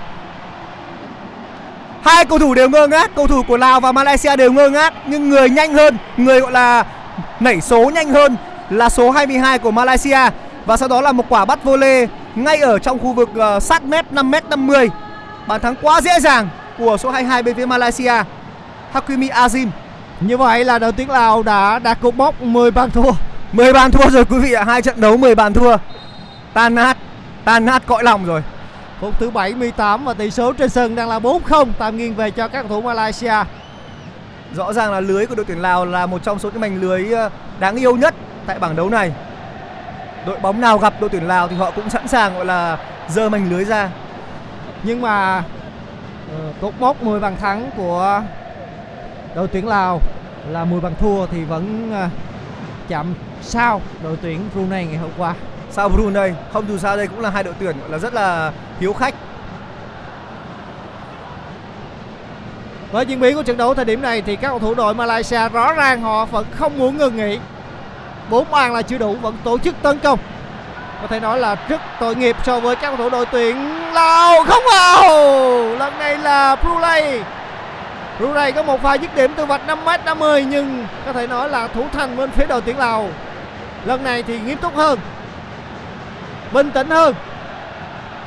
Hai cầu thủ đều ngơ ngác, cầu thủ của Lào và Malaysia đều ngơ ngác nhưng người nhanh hơn, người gọi là nảy số nhanh hơn là số 22 của Malaysia và sau đó là một quả bắt volley ngay ở trong khu vực ờ, sát mét 5 mét 50. Bàn thắng quá dễ dàng của số 22 bên phía Malaysia. Hakimi Azim như vậy là đội tuyển Lào đã đạt cột mốc 10 bàn thua 10 bàn thua rồi quý vị ạ, hai trận đấu 10 bàn thua. Tan nát, tan nát cõi lòng rồi. phút thứ 78 và tỷ số trên sân đang là 4-0 tạm nghiêng về cho các cầu thủ Malaysia Rõ ràng là lưới của đội tuyển Lào là một trong số những mảnh lưới ờ, đáng yêu nhất tại bảng đấu này. Đội bóng nào gặp đội tuyển Lào thì họ cũng sẵn sàng gọi là dơ mảnh lưới ra. nhưng mà ờ, cột mốc 10 bàn thắng của đội tuyển Lào là 10 bàn thua thì vẫn ờ, chậm sau đội tuyển Brunei ngày hôm qua Sao Brunei? Không dù sao đây cũng là hai đội tuyển gọi là rất là hiếu khách. với diễn biến của trận đấu thời điểm này thì các cầu thủ đội Malaysia rõ ràng họ vẫn không muốn ngừng nghỉ bốn bàn là chưa đủ, vẫn tổ chức tấn công. Có thể nói là rất tội nghiệp so với các cầu thủ đội tuyển Lào. Không vào! Lần này là Brunei. Brunei có một pha dứt điểm từ vạch 5m 50 nhưng có thể nói là thủ thành bên phía đội tuyển Lào. Lần này thì nghiêm túc hơn, bình tĩnh hơn.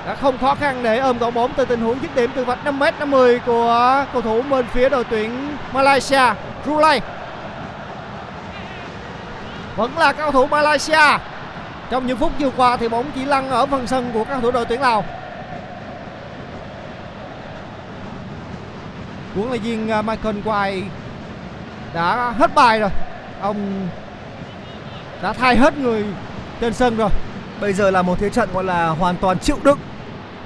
Đã không khó khăn để ôm gọn bóng từ tình huống dứt điểm từ vạch 5m 50 của cầu thủ bên phía đội tuyển Malaysia, Brunei vẫn là các cầu thủ Malaysia trong những phút vừa qua thì bóng chỉ lăn ở phần sân của các cầu thủ đội tuyển Lào huấn luyện viên à, Michael Quay đã hết bài rồi ông đã thay hết người trên sân rồi Bây giờ là một thế trận gọi là hoàn toàn chịu đựng,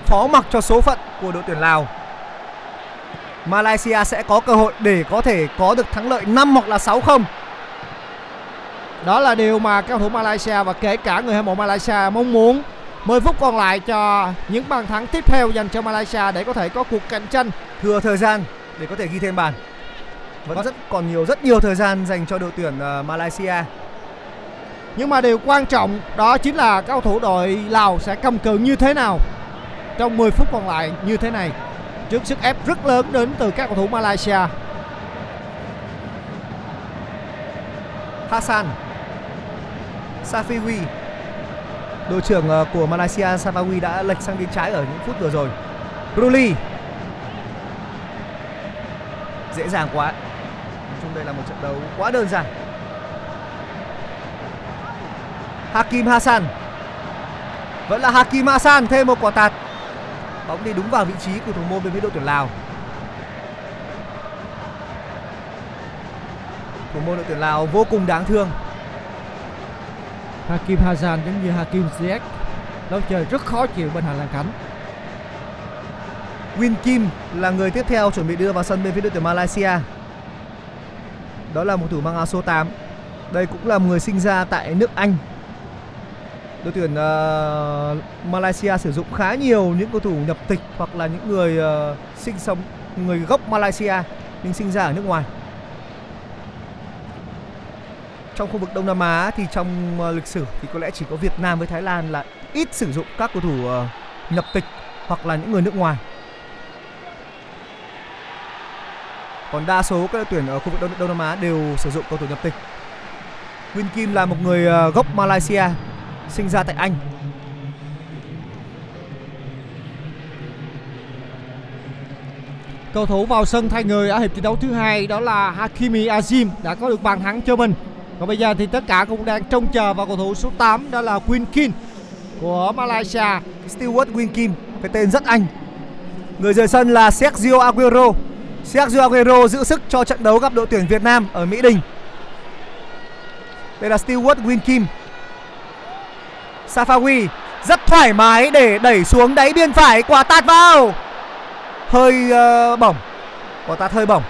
phó mặc cho số phận của đội tuyển Lào. Malaysia sẽ có cơ hội để có thể có được thắng lợi 5 hoặc là 6 không. Đó là điều mà các cầu thủ Malaysia và kể cả người hâm mộ Malaysia mong muốn 10 phút còn lại cho những bàn thắng tiếp theo dành cho Malaysia để có thể có cuộc cạnh tranh Thừa thời gian để có thể ghi thêm bàn. Vẫn Vâng. rất còn nhiều rất nhiều thời gian dành cho đội tuyển ờ, Malaysia. Nhưng mà điều quan trọng đó chính là các cầu thủ đội Lào sẽ cầm cự như thế nào trong 10 phút còn lại như thế này trước sức ép rất lớn đến từ các cầu thủ Malaysia. Hassan Safiwi. Đội trưởng ờ, của Malaysia Safawi đã lệch sang bên trái ở những phút vừa rồi. Ruli dễ dàng quá. Nói chung đây là một trận đấu quá đơn giản. Hakim Hassan. Vẫn là Hakim Hassan, thêm một quả tạt. Bóng đi đúng vào vị trí của thủ môn bên phía đội tuyển Lào. Thủ môn đội tuyển Lào vô cùng đáng thương. Hakim Hazan giống như Hakim Ziyech lối chơi rất khó chịu bên hàng lan cánh. Win Kim là người tiếp theo chuẩn bị đưa vào sân bên phía đội tuyển Malaysia. Đó là một thủ mang áo số 8. Đây cũng là một người sinh ra tại nước Anh. Đội tuyển uh, Malaysia sử dụng khá nhiều những cầu thủ nhập tịch hoặc là những người uh, sinh sống người gốc Malaysia nhưng sinh ra ở nước ngoài. Trong khu vực Đông Nam Á thì trong ờ, lịch sử thì có lẽ chỉ có Việt Nam với Thái Lan là ít sử dụng các cầu thủ ờ, nhập tịch hoặc là những người nước ngoài. Còn đa số các đội tuyển ở khu vực Đông, Đông Nam Á đều sử dụng cầu thủ nhập tịch. Win Kim là một người ờ, gốc Malaysia, sinh ra tại Anh. Cầu thủ vào sân thay người ở hiệp thi đấu thứ hai đó là Hakimi Azim đã có được bàn thắng cho mình. Còn bây giờ thì tất cả cũng đang trông chờ vào cầu thủ số 8 đó là Quin Kim của Malaysia. Stewart Win Kim, cái tên rất Anh. Người rời sân là Sergio Aguero. Sergio Aguero giữ sức cho trận đấu gặp đội tuyển Việt Nam ở Mỹ Đình. Đây là Stewart Win Kim. Safawi, rất thoải mái để đẩy xuống đáy biên phải quả tạt vào hơi ờ, uh, bổng quả tạt hơi bổng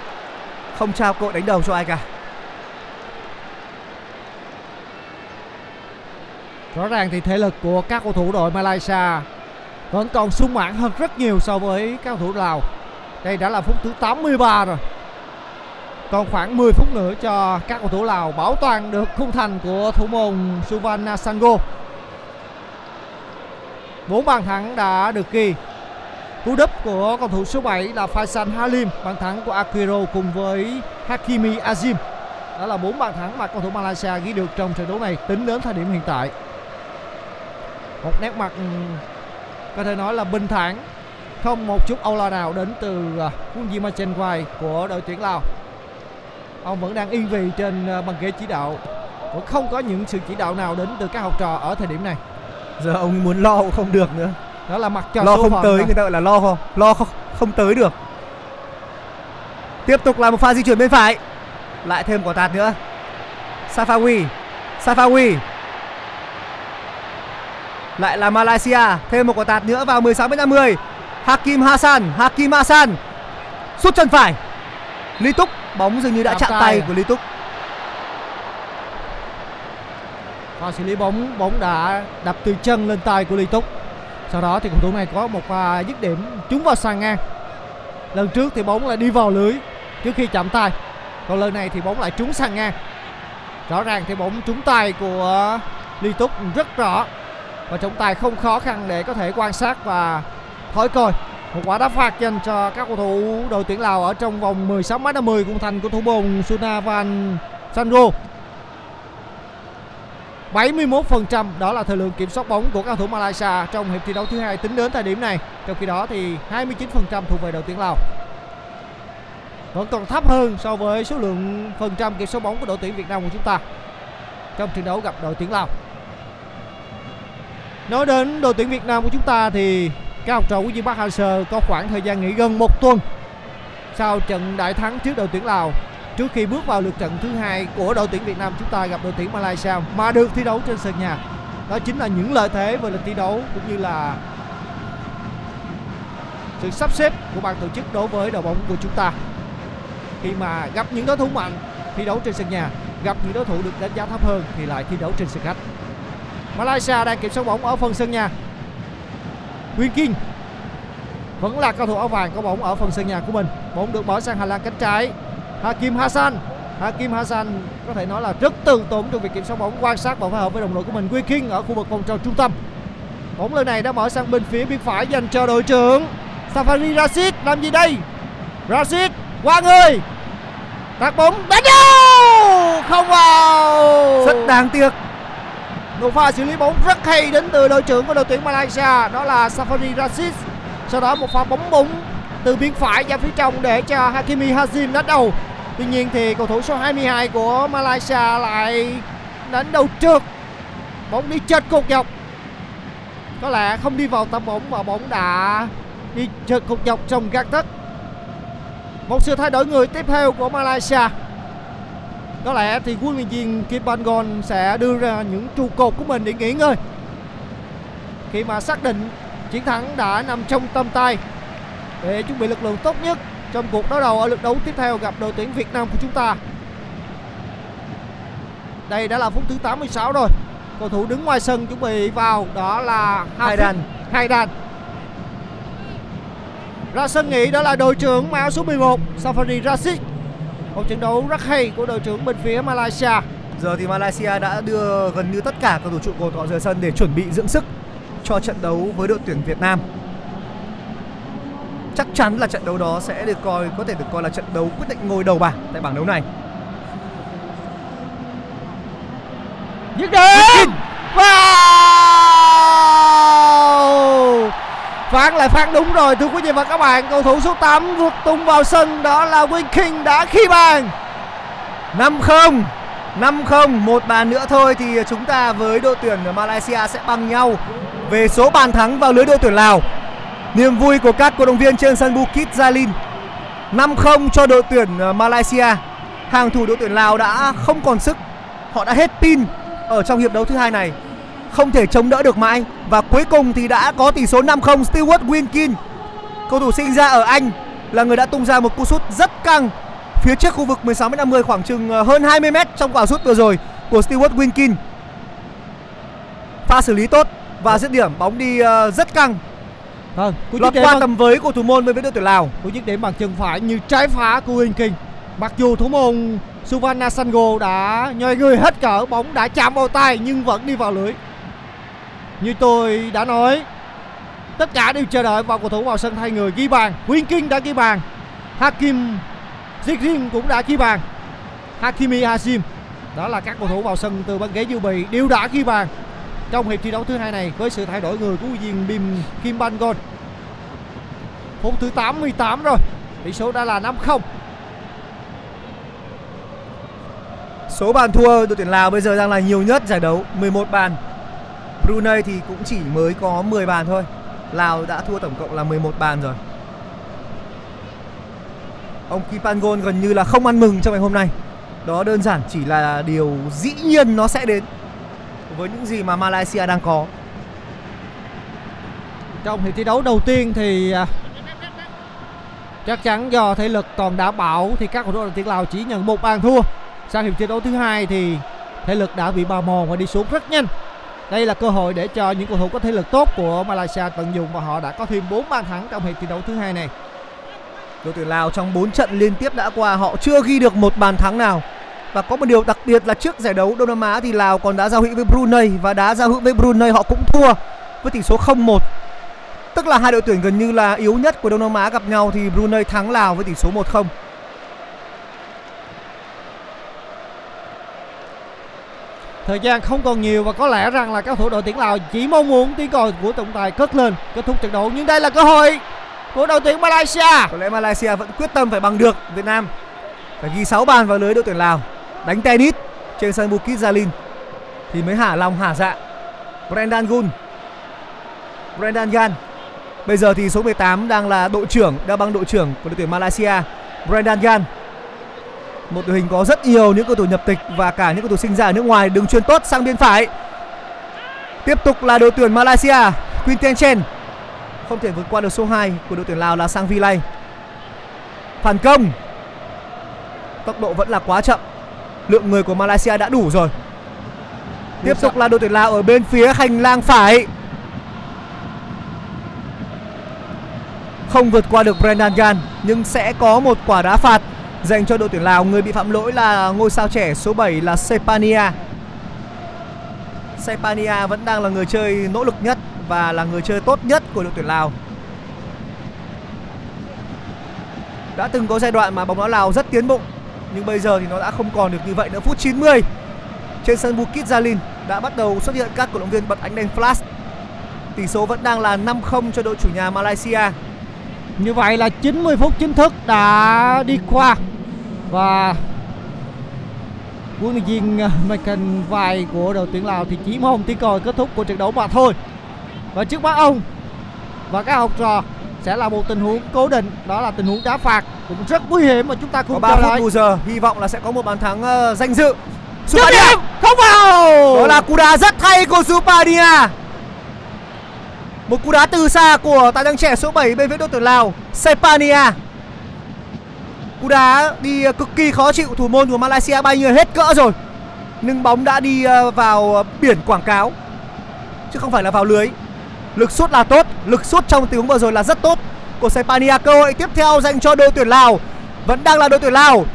không trao cơ đánh đầu cho ai cả Rõ ràng thì thể lực của các cầu thủ đội Malaysia vẫn còn sung mãn hơn rất nhiều so với các cầu thủ Lào. Đây đã là phút thứ 83 rồi. Còn khoảng 10 phút nữa cho các cầu thủ Lào bảo toàn được khung thành của thủ môn Suvan Sango. Bốn bàn thắng đã được ghi. Cú đúp của cầu thủ số 7 là Faisal Halim, bàn thắng của Akiro cùng với Hakimi Azim. Đó là bốn bàn thắng mà cầu thủ Malaysia ghi được trong trận đấu này tính đến thời điểm hiện tại một nét mặt ừ, có thể nói là bình thản. Không một chút âu lo nào đến từ quân viên Machen Quay của đội tuyển Lào. Ông vẫn đang yên vị trên à, băng ghế chỉ đạo. Vẫn không có những sự chỉ đạo nào đến từ các học trò ở thời điểm này. Giờ ông muốn lo cũng không được nữa. Đó là mặt cho lo không tới rồi. người ta gọi là lo không? Lo không, không tới được. Tiếp tục là một pha di chuyển bên phải. Lại thêm quả tạt nữa. Safawi Safawi lại là Malaysia thêm một quả tạt nữa vào 16 m 50 Hakim Hassan Hakim Hassan. Sút chân phải. Lý Túc bóng dường như đã Chạm chạm tay tay. của Lý Túc. Pha xử lý bóng bóng đã đập từ chân lên tay của Ly Túc. Sau đó thì cầu thủ này có một pha dứt điểm trúng vào sàn ngang. Lần trước thì bóng lại đi vào lưới trước khi chạm tay. Còn lần này thì bóng lại trúng sàn ngang. Rõ ràng thì bóng trúng tay của Ly Túc rất rõ và trọng tài không khó khăn để có thể quan sát và thổi còi một quả đá phạt dành cho các cầu thủ đội tuyển Lào ở trong vòng 16 m 50 khung thành của thủ môn Sunavan Sango 71% đó là thời lượng kiểm soát bóng của các cầu thủ Malaysia trong hiệp thi đấu thứ hai tính đến thời điểm này. Trong khi đó thì 29% thuộc về đội tuyển Lào. Vẫn còn thấp hơn so với số lượng phần trăm kiểm soát bóng của đội tuyển Việt Nam của chúng ta trong trận đấu gặp đội tuyển Lào. Nói đến đội tuyển Việt Nam của chúng ta thì các học trò của Dương Bắc Hang-seo có khoảng thời gian nghỉ gần một tuần sau trận đại thắng trước đội tuyển Lào trước khi bước vào lượt trận thứ hai của đội tuyển Việt Nam chúng ta gặp đội tuyển Malaysia mà được thi đấu trên sân nhà. Đó chính là những lợi thế về lịch thi đấu cũng như là sự sắp xếp của ban tổ chức đối với đội bóng của chúng ta. Khi mà gặp những đối thủ mạnh thi đấu trên sân nhà, gặp những đối thủ được đánh giá thấp hơn thì lại thi đấu trên sân khách. Malaysia đang kiểm soát bóng ở phần sân nhà. Nguyên King vẫn là cầu thủ áo vàng có bóng ở phần sân nhà của mình. Bóng được mở sang hành lang cánh trái. Hakim Hassan. Hakim Hassan có thể nói là rất từ tốn trong việc kiểm soát bóng, quan sát và phối hợp với đồng đội của mình. Quy King ở khu vực vòng tròn trung tâm. Bóng lần này đã mở sang bên phía bên phải dành cho đội trưởng Safari Rashid. Làm gì đây? Rashid, qua người. Tạt bóng, đánh đâu không vào! Rất đáng tiếc một pha xử lý bóng rất hay đến từ đội trưởng của đội tuyển Malaysia, đó là Safari Rashid. Sau đó một pha bóng bóng từ biên phải ra phía trong để cho Hakimi Hazim đánh đầu. Tuy nhiên thì cầu thủ số 22 của Malaysia lại đánh đầu trượt. Bóng đi chệch cột dọc. Có lẽ không đi vào tầm bóng mà bóng đã đi chệch cột dọc trong găng tấc một sự thay đổi người tiếp theo của Malaysia có lẽ thì huấn luyện viên Kim Bangon sẽ đưa ra những trụ cột của mình để nghỉ ngơi khi mà xác định chiến thắng đã nằm trong tầm tay để chuẩn bị lực lượng tốt nhất trong cuộc đối đầu ở lượt đấu tiếp theo gặp đội tuyển Việt Nam của chúng ta. Đây đã là phút thứ 86 rồi. Cầu thủ đứng ngoài sân chuẩn bị vào đó là Haidan. Haidan. Ra sân nghỉ đó là đội trưởng áo số 11 Safari Rashid. Một trận đấu rất hay của đội trưởng bên phía Malaysia. Giờ thì Malaysia đã đưa gần như tất cả cầu thủ trụ cột họ rời sân để chuẩn bị dưỡng sức cho trận đấu với đội tuyển Việt Nam. Chắc chắn là trận đấu đó sẽ được coi có thể được coi là trận đấu quyết định ngôi đầu bảng tại bảng đấu này. Dứt điểm Phán lại phán đúng rồi, thưa quý vị và các bạn. Cầu thủ số 8 vượt tung vào sân, Đó là Win King đã khi bàn. 5-0 5-0 Một bàn nữa thôi thì chúng ta với đội tuyển Malaysia sẽ bằng nhau Về số bàn thắng vào lưới đội tuyển Lào. Niềm vui của các cổ động viên trên sân Bukit Jalil. 5-0 cho đội tuyển Malaysia. Hàng thủ đội tuyển Lào đã không còn sức. Họ đã hết pin ở trong hiệp đấu thứ hai này không thể chống đỡ được mãi. Và cuối cùng thì đã có tỷ số 5-0 Stewart Winkin cầu thủ sinh ra ở Anh là người đã tung ra một cú sút rất căng phía trước khu vực 16m50 khoảng chừng ờ, hơn 20 m trong quả sút vừa rồi của Stewart Winkin pha xử lý tốt và dứt điểm bóng đi ờ, rất căng. Vâng, cú lọt qua bằng, tầm với của thủ môn phía đội tuyển Lào. Cú dứt điểm bằng chân phải như trái phá của Uyên Kinh. Mặc dù thủ môn Suvanna Sango đã nhoi người hết cỡ, bóng đã chạm vào tay nhưng vẫn đi vào lưới. Như tôi đã nói, tất cả đều chờ đợi vào cầu thủ vào sân thay người ghi bàn. Quyên Kinh đã ghi bàn, Hakim Zikrim cũng đã ghi bàn. Hakimi Hashim đó là các cầu thủ vào sân từ băng ghế dự bị đều đã ghi bàn trong hiệp thi đấu thứ hai này với sự thay đổi người của viên Bim Kim Ban Gon. Phút thứ 88 rồi, tỷ số đã là 5-0. Số bàn thua đội tuyển Lào bây giờ đang là nhiều nhất giải đấu 11 bàn Brunei thì cũng chỉ mới có 10 bàn thôi Lào đã thua tổng cộng là 11 bàn rồi Ông Kipangon gần như là không ăn mừng trong ngày hôm nay Đó đơn giản chỉ là điều dĩ nhiên nó sẽ đến Với những gì mà Malaysia đang có Trong hiệp thi đấu đầu tiên thì à, chắc chắn do thể lực còn đảm bảo thì các cầu thủ đội tuyển Lào chỉ nhận một bàn thua. Sang hiệp thi đấu thứ hai thì thể lực đã bị bào mòn và đi xuống rất nhanh. Đây là cơ hội để cho những cầu thủ có thể lực tốt của Malaysia tận dụng và họ đã có thêm 4 bàn thắng trong hiệp thi đấu thứ hai này. Đội tuyển Lào trong 4 trận liên tiếp đã qua, họ chưa ghi được một bàn thắng nào và có một điều đặc biệt là trước giải đấu Đông Nam Á thì Lào còn đã giao hữu với Brunei và đá giao hữu với Brunei họ cũng thua với tỷ số 0-1. Tức là hai đội tuyển gần như là yếu nhất của Đông Nam Á gặp nhau thì Brunei thắng Lào với tỷ số 1-0. Thời gian không còn nhiều và có lẽ rằng là các thủ đội tuyển Lào chỉ mong muốn tiếng còi của trọng tài cất lên kết thúc trận đấu nhưng đây là cơ hội của đội tuyển Malaysia. Có lẽ Malaysia vẫn quyết tâm phải bằng được Việt Nam. Phải ghi 6 bàn vào lưới đội tuyển Lào. Đánh tennis trên sân Bukit Jalil thì mới hả lòng hả dạ. Brendan Gun. Brendan Gan. Bây giờ thì số 18 đang là đội trưởng, đang băng đội trưởng của đội tuyển Malaysia. Brendan Gan. Một đội hình có rất nhiều những cầu thủ nhập tịch và cả những cầu thủ sinh ra ở nước ngoài đường truyền tốt sang bên phải. Tiếp tục là đội tuyển Malaysia, Quinten Chen không thể vượt qua được số 2 của đội tuyển Lào là Sang Vi Lay. Phản công. Tốc độ vẫn là quá chậm. Lượng người của Malaysia đã đủ rồi. Tiếp tục là đội tuyển Lào ở bên phía hành lang phải. Không vượt qua được Brendan Gan nhưng sẽ có một quả đá phạt dành cho đội tuyển Lào. Người bị phạm lỗi là ngôi sao trẻ số 7 là Sepania. Sepania vẫn đang là người chơi nỗ lực nhất và là người chơi tốt nhất của đội tuyển Lào. Đã từng có giai đoạn mà bóng đá Lào rất tiến bộ, nhưng bây giờ thì nó đã không còn được như vậy nữa. Phút 90 trên sân Bukit Jalil đã bắt đầu xuất hiện các cổ động viên bật ánh đèn flash. Tỷ số vẫn đang là 5-0 cho đội chủ nhà Malaysia. Như vậy là 90 phút chính thức đã đi qua và huấn luyện viên à, Michael Vai của đội tuyển Lào thì chỉ mong tiếng còi kết thúc của trận đấu mà thôi. Và trước mắt ông và các học trò sẽ là một tình huống cố định đó là tình huống đá phạt cũng rất nguy hiểm mà chúng ta Có cùng 3 chờ phút bù giờ, hy vọng là sẽ có một bàn thắng ờ, danh dự. Supadia. điểm không vào. Đó là cú đá rất hay của Supadia. Một cú đá từ xa của tài năng trẻ số 7 bên phía đội tuyển Lào, Sepania. Cú đá đi ờ, cực kỳ khó chịu thủ môn của Malaysia bay người hết cỡ rồi. Nhưng bóng đã đi ờ, vào ờ, biển quảng cáo chứ không phải là vào lưới. Lực sút là tốt, lực sút trong tình huống vừa rồi là rất tốt của Sepania. Cơ hội tiếp theo dành cho đội tuyển Lào. Vẫn đang là đội tuyển Lào.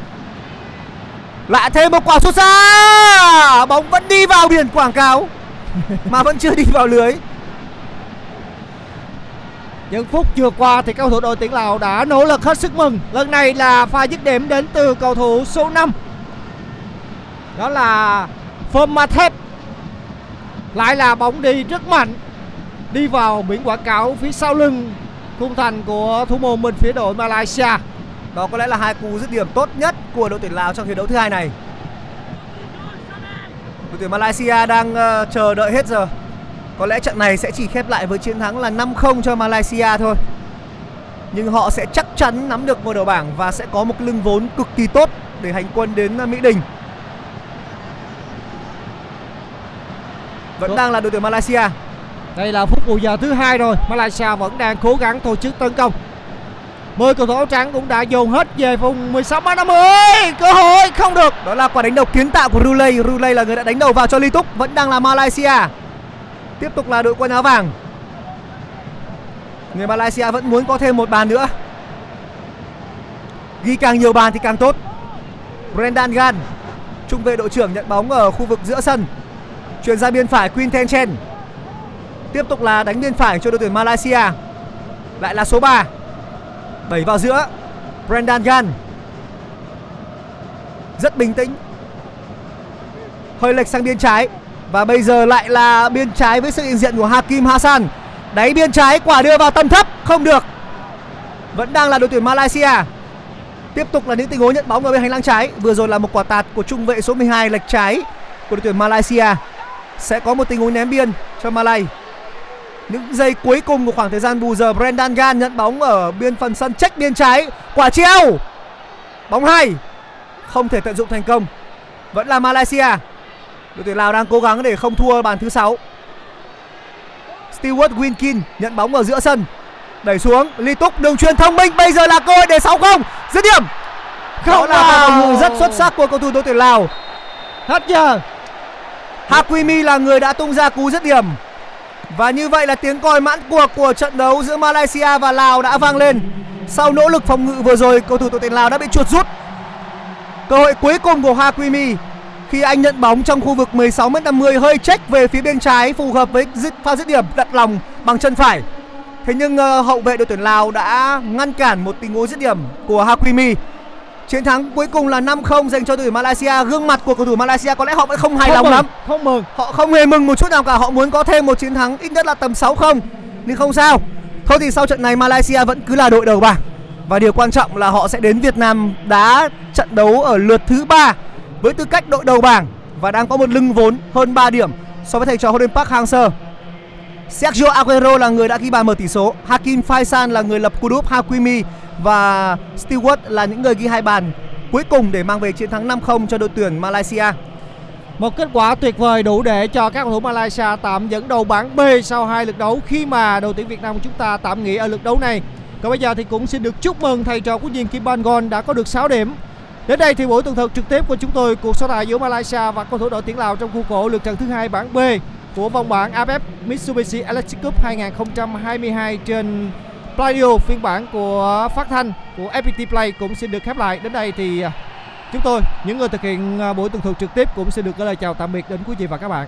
Lại thêm một quả sút xa. Bóng vẫn đi vào biển quảng cáo *laughs* mà vẫn chưa đi vào lưới. Những phút vừa qua thì cầu thủ đội tuyển Lào đã nỗ lực hết sức mừng. Lần này là pha dứt điểm đến từ cầu thủ số 5. Đó là Formathep. Lại là bóng đi rất mạnh. Đi vào biển quảng cáo phía sau lưng khung thành của thủ môn bên phía đội Malaysia. Đó có lẽ là hai cú dứt điểm tốt nhất của đội tuyển Lào trong hiệp đấu thứ hai này. Đội tuyển Malaysia đang uh, chờ đợi hết giờ. Có lẽ trận này sẽ chỉ khép lại với chiến thắng là 5-0 cho Malaysia thôi. Nhưng họ sẽ chắc chắn nắm được ngôi đầu bảng và sẽ có một lưng vốn cực kỳ tốt để hành quân đến ờ, Mỹ Đình. Vẫn đang là đội tuyển Malaysia. Đây là phút bù giờ thứ hai rồi, Malaysia vẫn đang cố gắng tổ chức tấn công. 10 cầu thủ áo trắng cũng đã dồn hết về vùng 16 mét 50. Cơ hội không được. Đó là quả đánh đầu kiến tạo của Rulay. Rulay là người đã đánh đầu vào cho Ly Túc. Vẫn đang là Malaysia. Tiếp tục là đội quân áo vàng. Người Malaysia vẫn muốn có thêm một bàn nữa. Ghi càng nhiều bàn thì càng tốt. Brendan Gan, trung vệ đội trưởng nhận bóng ở khu vực giữa sân. Chuyển ra biên phải Quinten Chen. Tiếp tục là đánh biên phải cho đội tuyển Malaysia. Lại là số 3. Đẩy vào giữa. Brendan Gan rất bình tĩnh hơi lệch sang biên trái và bây giờ lại là biên trái với sự hiện diện của Hakim Hassan. Đáy biên trái, quả đưa vào tầm thấp, không được. Vẫn đang là đội tuyển Malaysia. Tiếp tục là những tình huống nhận bóng ở bên hành lang trái. Vừa rồi là một quả tạt của trung vệ số 12 lệch trái của đội tuyển Malaysia. Sẽ có một tình huống ném biên cho Malay. Những giây cuối cùng của khoảng thời gian bù giờ, Brendan Gan nhận bóng ở biên phần sân trách biên trái. Quả treo! Bóng hay! Không thể tận dụng thành công. Vẫn là Malaysia đội tuyển Lào đang cố gắng để không thua bàn thứ sáu. Stewart Winkin nhận bóng ở giữa sân. Đẩy xuống Ly Túc đường truyền thông minh bây giờ là cơ hội để 6 không. Dứt điểm. Đó Không là một vào. phòng ngự rất xuất sắc của cầu thủ đội tuyển Lào. Hết giờ. Hakimi là người đã tung ra cú dứt điểm. Và như vậy là tiếng còi mãn cuộc của trận đấu giữa Malaysia và Lào đã vang lên. Sau nỗ lực phòng ngự vừa rồi cầu thủ đội tuyển Lào đã bị chuột rút. Cơ hội cuối cùng của Hakimi khi anh nhận bóng trong khu vực 16 m 50 hơi check về phía bên trái phù hợp với pha dứt điểm đặt lòng bằng chân phải. Thế nhưng ờ, hậu vệ đội tuyển Lào đã ngăn cản một tình huống dứt điểm của Hakimi. Chiến thắng cuối cùng là 5-0 dành cho đội tuyển Malaysia. Gương mặt của cầu thủ Malaysia có lẽ họ vẫn không hài Không lòng mừng, lắm. Không mừng. Họ không hề mừng một chút nào cả Họ muốn có thêm một chiến thắng ít nhất là tầm 6-0 Nhưng không sao. Thôi thì sau trận này Malaysia vẫn cứ là đội đầu bảng. Và điều quan trọng là họ sẽ đến Việt Nam đá trận đấu ở lượt thứ ba với tư cách đội đầu bảng Và đang có một lưng vốn hơn 3 điểm So với thầy trò Holden Park Hang-seo Sergio Aguero là người đã ghi bàn mở tỷ số, Hakim Faisal là người lập cú đúp Hakimi Và Stewart là những người ghi hai bàn cuối cùng để mang về chiến thắng 5-0 cho đội tuyển Malaysia Một kết quả tuyệt vời đủ để cho các cầu thủ Malaysia tạm dẫn đầu bảng B sau hai lượt đấu khi mà đội tuyển Việt Nam của chúng ta tạm nghỉ ở lượt đấu này. Còn bây giờ thì cũng xin được chúc mừng thầy trò của Diên Kim bangon đã có được 6 điểm. Đến đây thì buổi tường thuật trực tiếp của chúng tôi cuộc so tài giữa Malaysia và cầu thủ đội tuyển Lào trong khuôn khổ lượt trận thứ hai bảng B của vòng bảng AFF Mitsubishi Electric Cup 2022 trên Pladio phiên bản của phát thanh của FPT Play cũng xin được khép lại. Đến đây thì à, Chúng tôi, những người thực hiện à, buổi tường thuật trực tiếp cũng xin được gửi lời chào tạm biệt đến quý vị và các bạn.